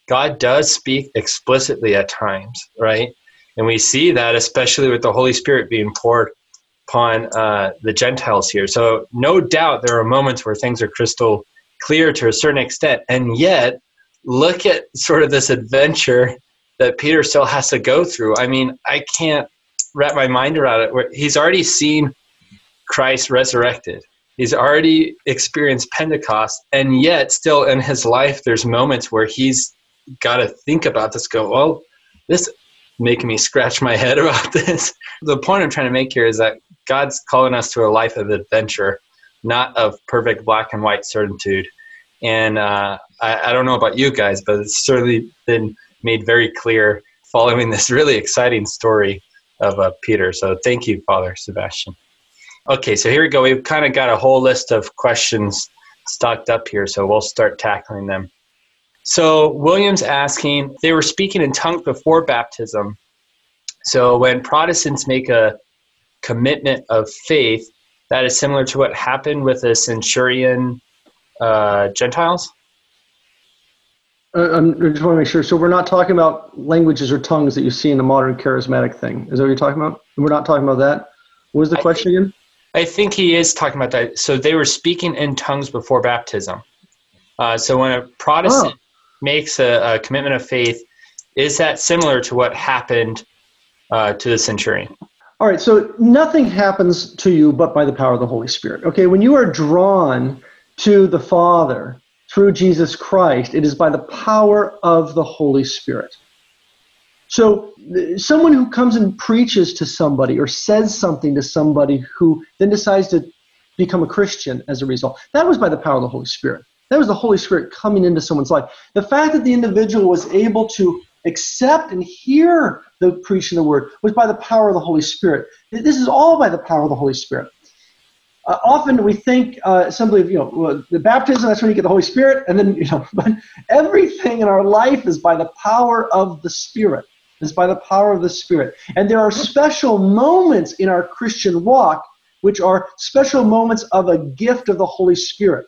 God does speak explicitly at times, right? And we see that especially with the Holy Spirit being poured upon uh, the Gentiles here. So, no doubt there are moments where things are crystal clear to a certain extent. And yet, look at sort of this adventure that Peter still has to go through. I mean, I can't wrap my mind around it. He's already seen Christ resurrected. He's already experienced Pentecost, and yet still in his life, there's moments where he's got to think about this. Go, well, this making me scratch my head about this. The point I'm trying to make here is that God's calling us to a life of adventure, not of perfect black and white certitude. And uh, I, I don't know about you guys, but it's certainly been made very clear following this really exciting story of uh, Peter. So thank you, Father Sebastian. Okay, so here we go. We've kind of got a whole list of questions stocked up here, so we'll start tackling them. So William's asking, they were speaking in tongues before baptism. So when Protestants make a commitment of faith, that is similar to what happened with the centurion uh, Gentiles? Uh, I just want to make sure. So we're not talking about languages or tongues that you see in the modern charismatic thing. Is that what you're talking about? We're not talking about that. What was the I question think, again? I think he is talking about that. So they were speaking in tongues before baptism. Uh, so when a Protestant oh. Makes a, a, commitment of faith, is that similar to what happened uh, to the centurion? All right. So nothing happens to you but by the power of the Holy Spirit. Okay. When you are drawn to the Father through Jesus Christ. It is by the power of the Holy Spirit. So, someone who comes and preaches to somebody or says something to somebody who then decides to become a Christian as a result, that was by the power of the Holy Spirit. That was the Holy Spirit coming into someone's life. The fact that the individual was able to accept and hear the preaching of the word was by the power of the Holy Spirit. This is all by the power of the Holy Spirit uh, often we think uh, simply you know, the baptism, that's when you get the Holy Spirit, and then, you know, but everything in our life is by the power of the Spirit. Is by the power of the Spirit. And there are special moments in our Christian walk which are special moments of a gift of the Holy Spirit.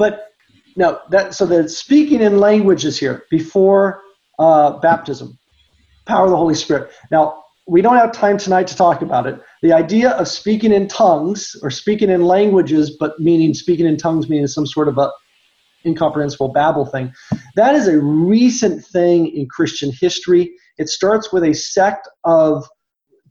But no, that so the speaking in languages here before uh, baptism, power of the Holy Spirit. Now, we don't have time tonight to talk about it. The idea of speaking in tongues or speaking in languages, but meaning speaking in tongues meaning some sort of a incomprehensible babble thing, that is a recent thing in Christian history. It starts with a sect of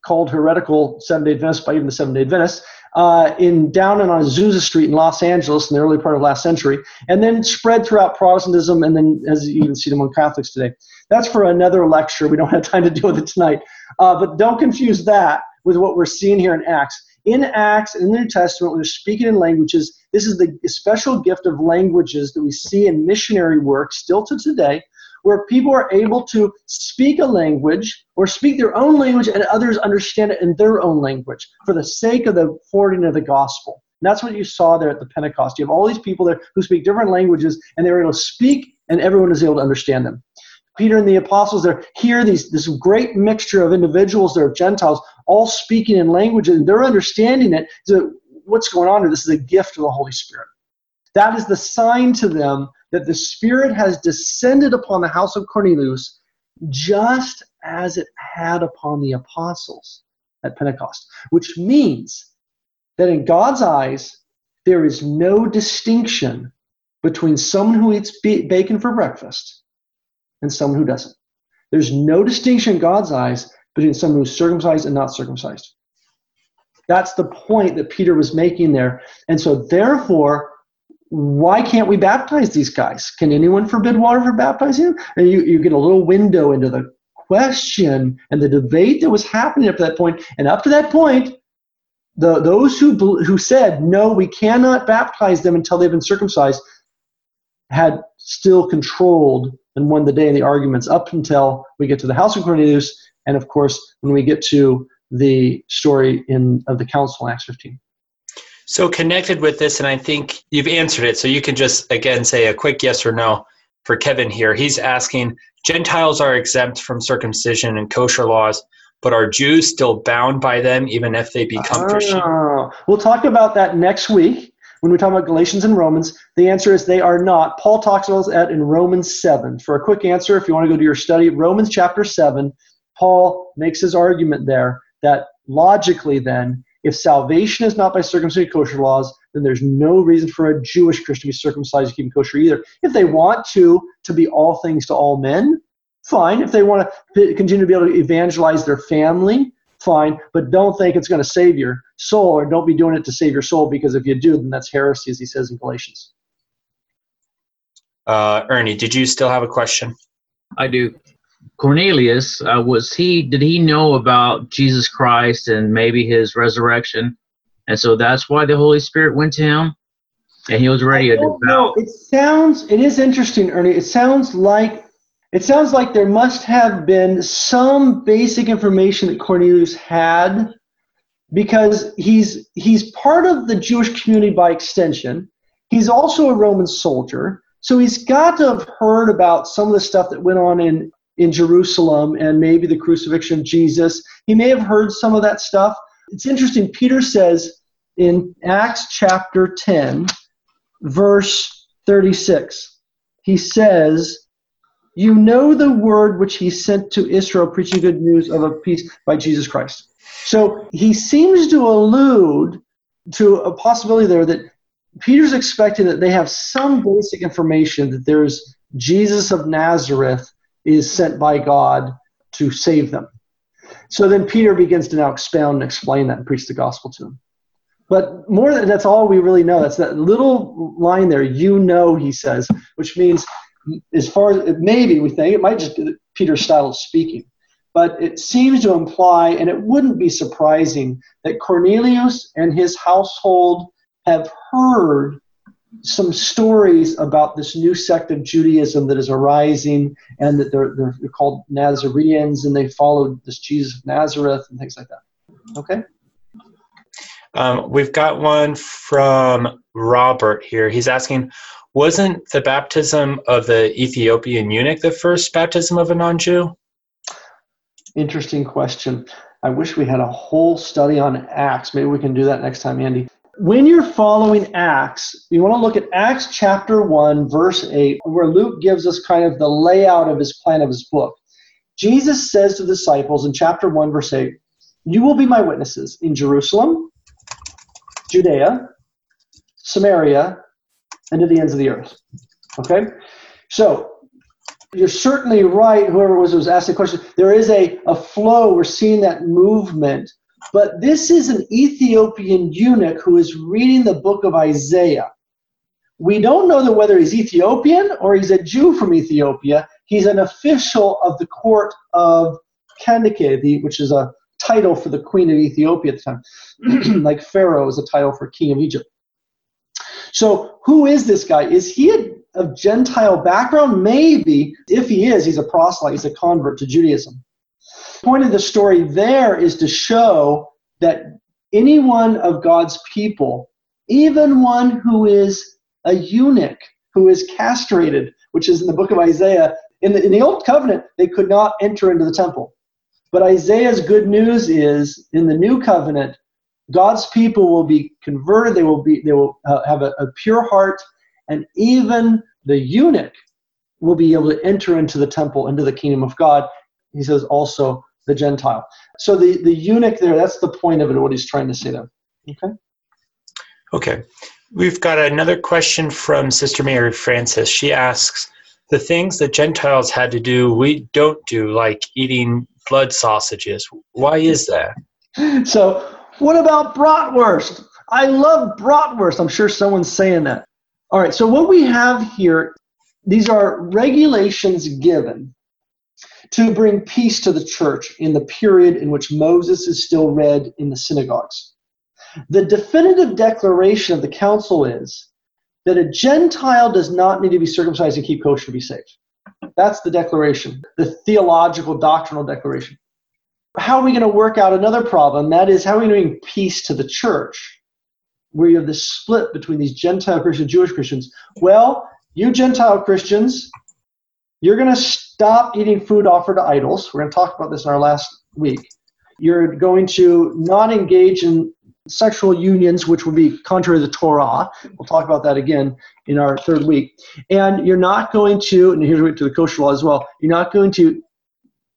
called heretical Seventh Day Adventists by even the Seventh Day Adventists uh, in down and on Azusa Street in Los Angeles in the early part of last century, and then spread throughout Protestantism, and then as you even see them among Catholics today. That's for another lecture. We don't have time to deal with it tonight. Uh, but don't confuse that with what we're seeing here in Acts. In Acts, in the New Testament, when they're speaking in languages, this is the special gift of languages that we see in missionary work still to today, where people are able to speak a language or speak their own language and others understand it in their own language for the sake of the forwarding of the gospel. And that's what you saw there at the Pentecost. You have all these people there who speak different languages and they're able to speak and everyone is able to understand them. Peter and the apostles they're here, these, this great mixture of individuals, they're Gentiles, all speaking in language, and they're understanding it. So what's going on here? This is a gift of the Holy Spirit. That is the sign to them that the Spirit has descended upon the house of Cornelius just as it had upon the apostles at Pentecost, which means that in God's eyes, there is no distinction between someone who eats bacon for breakfast and someone who doesn't. There's no distinction in God's eyes between someone who's circumcised and not circumcised. That's the point that Peter was making there. And so, therefore, why can't we baptize these guys? Can anyone forbid water for baptizing? And you, you get a little window into the question and the debate that was happening up to that point. And up to that point, the, those who, who said, no, we cannot baptize them until they've been circumcised, had still controlled and won the day in the arguments up until we get to the house of Cornelius, and of course, when we get to the story in of the council in Acts 15. So connected with this, and I think you've answered it, so you can just again say a quick yes or no. for Kevin here. He's asking Gentiles are exempt from circumcision and kosher laws, but are Jews still bound by them even if they become oh, Christian? Oh, we'll talk about that next week when we talk about Galatians and Romans. The answer is they are not. Paul talks about that in Romans 7. For a quick answer, if you want to go to your study, Romans chapter 7, Paul makes his argument there that logically, then, if salvation is not by circumcision kosher laws, then there's no reason for a Jewish Christian to be circumcised and keep kosher either. If they want to, to be all things to all men, fine. If they want to continue to be able to evangelize their family, fine. But don't think it's going to save your soul, or don't be doing it to save your soul, because if you do, then that's heresy, as he says in Galatians. Uh, Ernie, did you still have a question? I do. Cornelius, uh, was he? Did he know about Jesus Christ and maybe his resurrection, and so that's why the Holy Spirit went to him, and he was ready to devout. No, it sounds. It is interesting, Ernie. It sounds like it sounds like there must have been some basic information that Cornelius had, because he's he's part of the Jewish community by extension. He's also a Roman soldier. So he's got to have heard about some of the stuff that went on in in Jerusalem and maybe the crucifixion of Jesus. He may have heard some of that stuff. It's interesting. Peter says in Acts chapter 10, verse 36, he says, You know the word which he sent to Israel, preaching good news of a peace by Jesus Christ. So he seems to allude to a possibility there that Peter's expecting that they have some basic information that there's Jesus of Nazareth is sent by God to save them. So then Peter begins to now expound and explain that and preach the gospel to them. But more than that's all we really know. That's that little line there, you know, he says, which means as far as maybe we think it might just be Peter's style of speaking. But it seems to imply, and it wouldn't be surprising, that Cornelius and his household have heard some stories about this new sect of Judaism that is arising, and that they're, they're, they're called Nazareans, and they followed this Jesus of Nazareth and things like that. Okay. Um, we've got one from Robert here. He's asking, wasn't the baptism of the Ethiopian eunuch the first baptism of a non-Jew? Interesting question. I wish we had a whole study on Acts. Maybe we can do that next time, Andy. When you're following Acts, you want to look at Acts chapter 1, verse 8, where Luke gives us kind of the layout of his plan of his book. Jesus says to the disciples in chapter 1, verse 8, You will be my witnesses in Jerusalem, Judea, Samaria, and to the ends of the earth. Okay? So, you're certainly right, whoever was, was asked the question. There is a, a flow. We're seeing that movement but this is an Ethiopian eunuch who is reading the book of Isaiah. We don't know whether he's Ethiopian or he's a Jew from Ethiopia. He's an official of the court of Kandake, which is a title for the queen of Ethiopia at the time. like Pharaoh is a title for king of Egypt. So, who is this guy? Is he of Gentile background? Maybe. If he is, he's a proselyte, he's a convert to Judaism point of the story there is to show that any one of God's people, even one who is a eunuch, who is castrated, which is in the book of Isaiah, in the, in the Old Covenant, they could not enter into the temple. But Isaiah's good news is in the New Covenant, God's people will be converted. They will be. They will uh, have a, a pure heart, and even the eunuch will be able to enter into the temple, into the kingdom of God. He says also the Gentile. So the, the eunuch there, that's the point of it, what he's trying to say there. Okay? Okay. We've got another question from Sister Mary Francis. She asks, the things that Gentiles had to do, we don't do, like eating blood sausages. Why is that? So, what about bratwurst? I love bratwurst. I'm sure someone's saying that. All right, so what we have here, these are regulations given to bring peace to the church in the period in which Moses is still read in the synagogues. The definitive declaration of the council is that a Gentile does not need to be circumcised and keep kosher to be saved. That's the declaration, the theological doctrinal declaration. How are we going to work out another problem? That is, how are we going to bring peace to the church where you have this split between these Gentile Christians Jewish Christians? Well, you Gentile Christians, You're going to stop eating food offered to idols. We're going to talk about this in our last week. You're going to not engage in sexual unions, which would be contrary to the Torah. We'll talk about that again in our third week. And you're not going to, and here's to the kosher law as well, you're not going to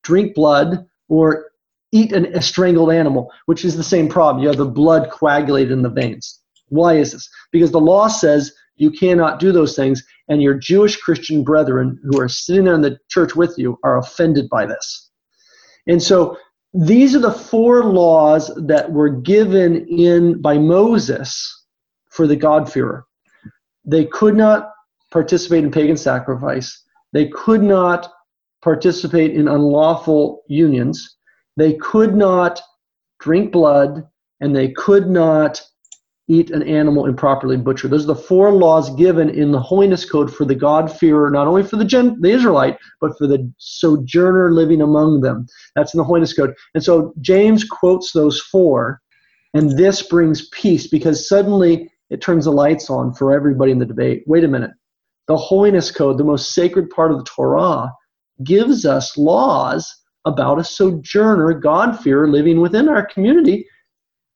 drink blood or eat an, a strangled animal, which is the same problem. You have the blood coagulated in the veins. Why is this? Because the law says you cannot do those things, and your Jewish Christian brethren who are sitting in the church with you are offended by this. And so these are the four laws that were given in by Moses for the God-fearer. They could not participate in pagan sacrifice. They could not participate in unlawful unions. They could not drink blood, and they could not eat an animal improperly butchered. Those are the four laws given in the holiness code for the God-fearer, not only for the, Gen- the Israelite, but for the sojourner living among them. That's in the holiness code. And so James quotes those four, and this brings peace because suddenly it turns the lights on for everybody in the debate. Wait a minute. The holiness code, the most sacred part of the Torah, gives us laws about a sojourner, God-fearer living within our community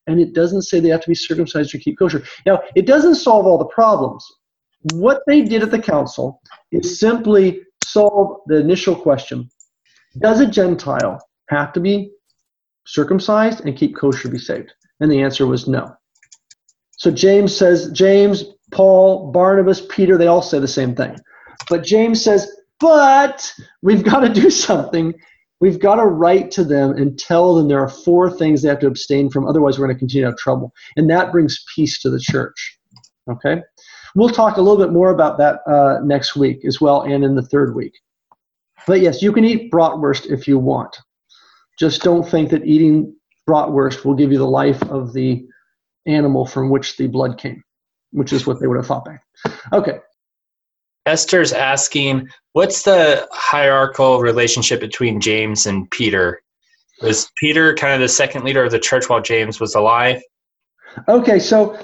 and it doesn't say they have to be circumcised or keep kosher. Now, it doesn't solve all the problems. What they did at the council is simply solve the initial question Does a Gentile have to be circumcised and keep kosher to be saved? And the answer was no. So James says, James, Paul, Barnabas, Peter, they all say the same thing. But James says, but we've got to do something We've got to write to them and tell them there are four things they have to abstain from, otherwise, we're going to continue to have trouble. And that brings peace to the church. Okay? We'll talk a little bit more about that uh, next week as well and in the third week. But yes, you can eat bratwurst if you want. Just don't think that eating bratwurst will give you the life of the animal from which the blood came, which is what they would have thought back. Okay. Esther's asking, what's the hierarchical relationship between James and Peter? Was Peter kind of the second leader of the church while James was alive? Okay, so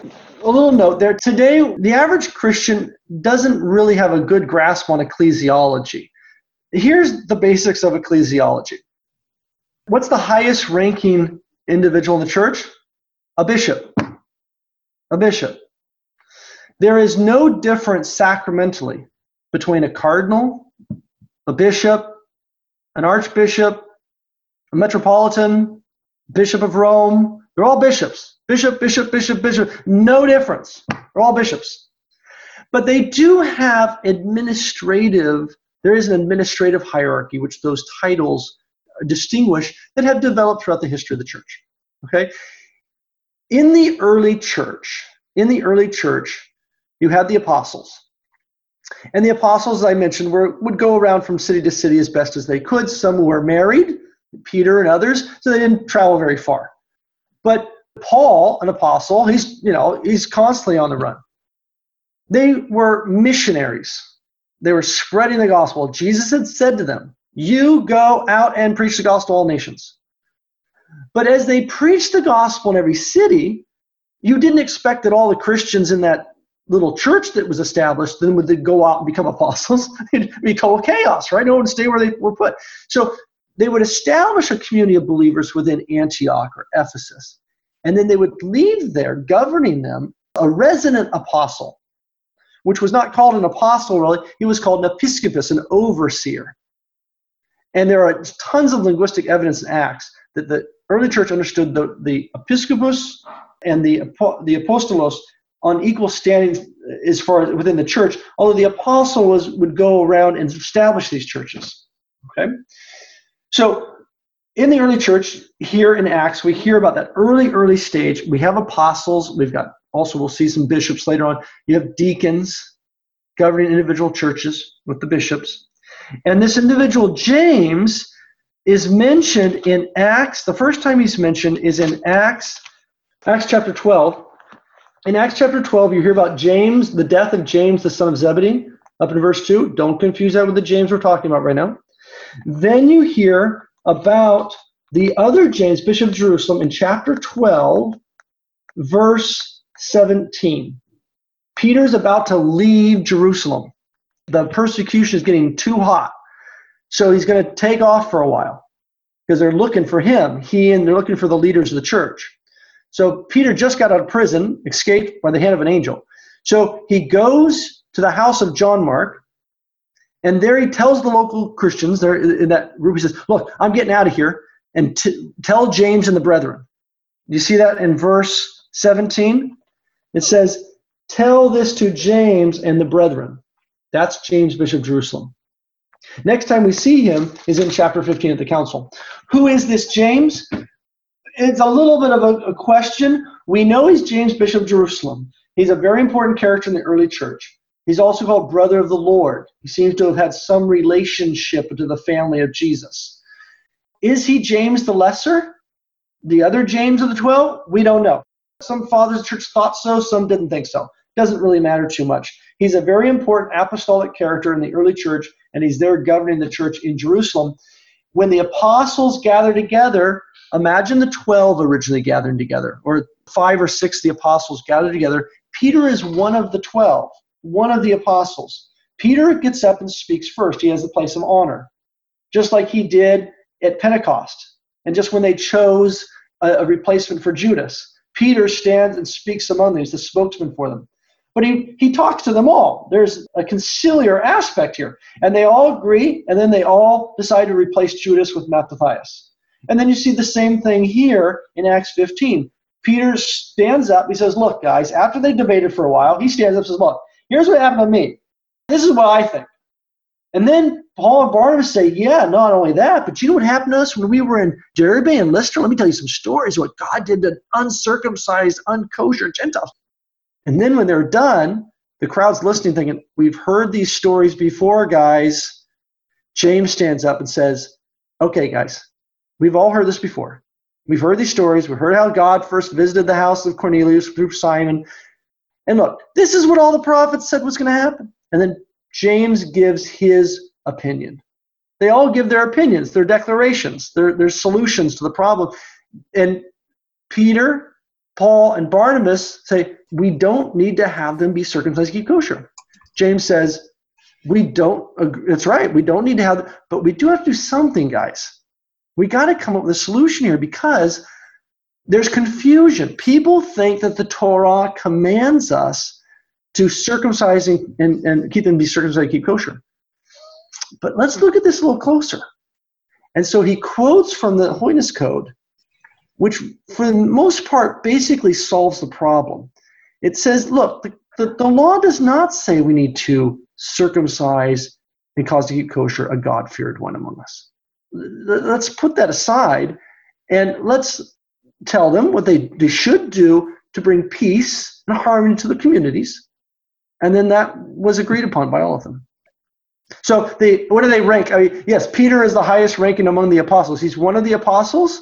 a little note there. Today, the average Christian doesn't really have a good grasp on ecclesiology. Here's the basics of ecclesiology. What's the highest ranking individual in the church? A bishop. A bishop. There is no difference sacramentally between a cardinal, a bishop, an archbishop, a metropolitan, bishop of Rome. They're all bishops. Bishop, bishop, bishop, bishop. No difference. They're all bishops. But they do have administrative, there is an administrative hierarchy which those titles distinguish that have developed throughout the history of the church. Okay? In the early church, in the early church, you had the apostles. And the apostles, as I mentioned, were, would go around from city to city as best as they could. Some were married, Peter and others, so they didn't travel very far. But Paul, an apostle, he's you know he's constantly on the run. They were missionaries. They were spreading the gospel. Jesus had said to them, "You go out and preach the gospel to all nations." But as they preached the gospel in every city, you didn't expect that all the Christians in that little church that was established, then would they go out and become apostles? It'd be total chaos, right? No one would stay where they were put. So they would establish a community of believers within Antioch or Ephesus. And then they would leave there, governing them, a resident apostle, which was not called an apostle really, he was called an episcopus, an overseer. And there are tons of linguistic evidence in Acts that the early church understood the, the episcopus and the, the apostolos on equal standing uh, as far as within the church, although the apostle was would go around and establish these churches. Okay? So in the early church, here in Acts, we hear about that early, early stage. We have apostles, we've got also we'll see some bishops later on. You have deacons governing individual churches with the bishops. And this individual, James, is mentioned in Acts. The first time he's mentioned is in Acts, Acts chapter 12 in Acts chapter 12, you hear about James, the death of James, the son of Zebedee, up in verse 2. Don't confuse that with the James we're talking about right now. Then you hear about the other James, Bishop of Jerusalem, in chapter 12, verse 17. Peter's about to leave Jerusalem. The persecution is getting too hot. So he's going to take off for a while because they're looking for him. He and they're looking for the leaders of the church. So Peter just got out of prison, escaped by the hand of an angel. So he goes to the house of John Mark, and there he tells the local Christians there in that group, he says, Look, I'm getting out of here, and t- tell James and the brethren. You see that in verse 17? It says, Tell this to James and the brethren. That's James, Bishop of Jerusalem. Next time we see him is in chapter 15 of the council. Who is this James? It's a little bit of a, a question. We know he's James, Bishop of Jerusalem. He's a very important character in the early church. He's also called brother of the Lord. He seems to have had some relationship to the family of Jesus. Is he James the Lesser? The other James of the 12? We don't know. Some fathers of the church thought so, some didn't think so. Doesn't really matter too much. He's a very important apostolic character in the early church, and he's there governing the church in Jerusalem. When the apostles gather together, imagine the 12 originally gathering together, or five or six the apostles gathered together. Peter is one of the 12, one of the apostles. Peter gets up and speaks first. He has the place of honor, just like he did at Pentecost. And just when they chose a, a replacement for Judas, Peter stands and speaks among them. He's the spokesman for them. But he, he talks to them all. There's a conciliar aspect here. And they all agree, and then they all decide to replace Judas with Matthias. And then you see the same thing here in Acts 15. Peter stands up. He says, Look, guys, after they debated for a while, he stands up and says, Look, here's what happened to me. This is what I think. And then Paul and Barnabas say, Yeah, not only that, but you know what happened to us when we were in Derbe and Lystra? Let me tell you some stories what God did to uncircumcised, unkosher Gentiles. And then when they're done, the crowd's listening, thinking, We've heard these stories before, guys. James stands up and says, Okay, guys, we've all heard this before. We've heard these stories. We've heard how God first visited the house of Cornelius through Simon. And look, this is what all the prophets said was going to happen. And then James gives his opinion. They all give their opinions, their declarations, their, their solutions to the problem. And Peter, Paul, and Barnabas say, we don't need to have them be circumcised, keep kosher. James says, we don't, that's right, we don't need to have, but we do have to do something, guys. We got to come up with a solution here because there's confusion. People think that the Torah commands us to circumcise and, and, keep them be circumcised, keep kosher. But let's look at this a little closer. And so he quotes from the Holiness Code, which for the most part basically solves the problem. It says, look, the, the, the law does not say we need to circumcise and cause to keep kosher a God feared one among us. Let's put that aside and let's tell them what they, they should do to bring peace and harmony to the communities. And then that was agreed upon by all of them. So they, what do they rank? I mean, yes, Peter is the highest ranking among the apostles. He's one of the apostles,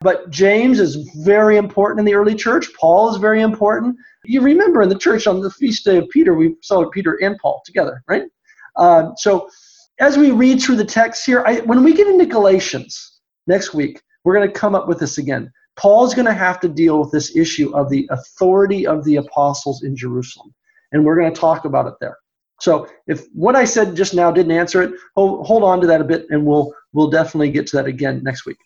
but James is very important in the early church. Paul is very important. You remember in the church on the feast day of Peter, we saw Peter and Paul together, right? Uh, so as we read through the text here, I, when we get into Galatians next week, we're going to come up with this again. Paul's going to have to deal with this issue of the authority of the apostles in Jerusalem, and we're going to talk about it there. So if what I said just now didn't answer it, hold, hold on to that a bit, and we'll we'll definitely get to that again next week.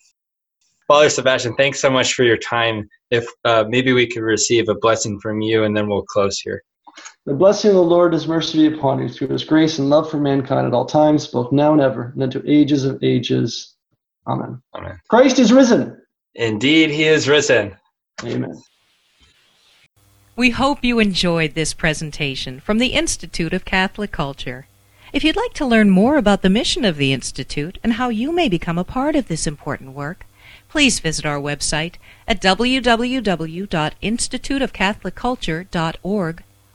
Father Sebastian, thanks so much for your time. If uh, maybe we could receive a blessing from you, and then we'll close here. The blessing of the Lord is mercy be upon you through his grace and love for mankind at all times, both now and ever, and unto ages of ages. Amen. Amen. Christ is risen. Indeed, he is risen. Amen. We hope you enjoyed this presentation from the Institute of Catholic Culture. If you'd like to learn more about the mission of the Institute and how you may become a part of this important work, please visit our website at www.instituteofcatholicculture.org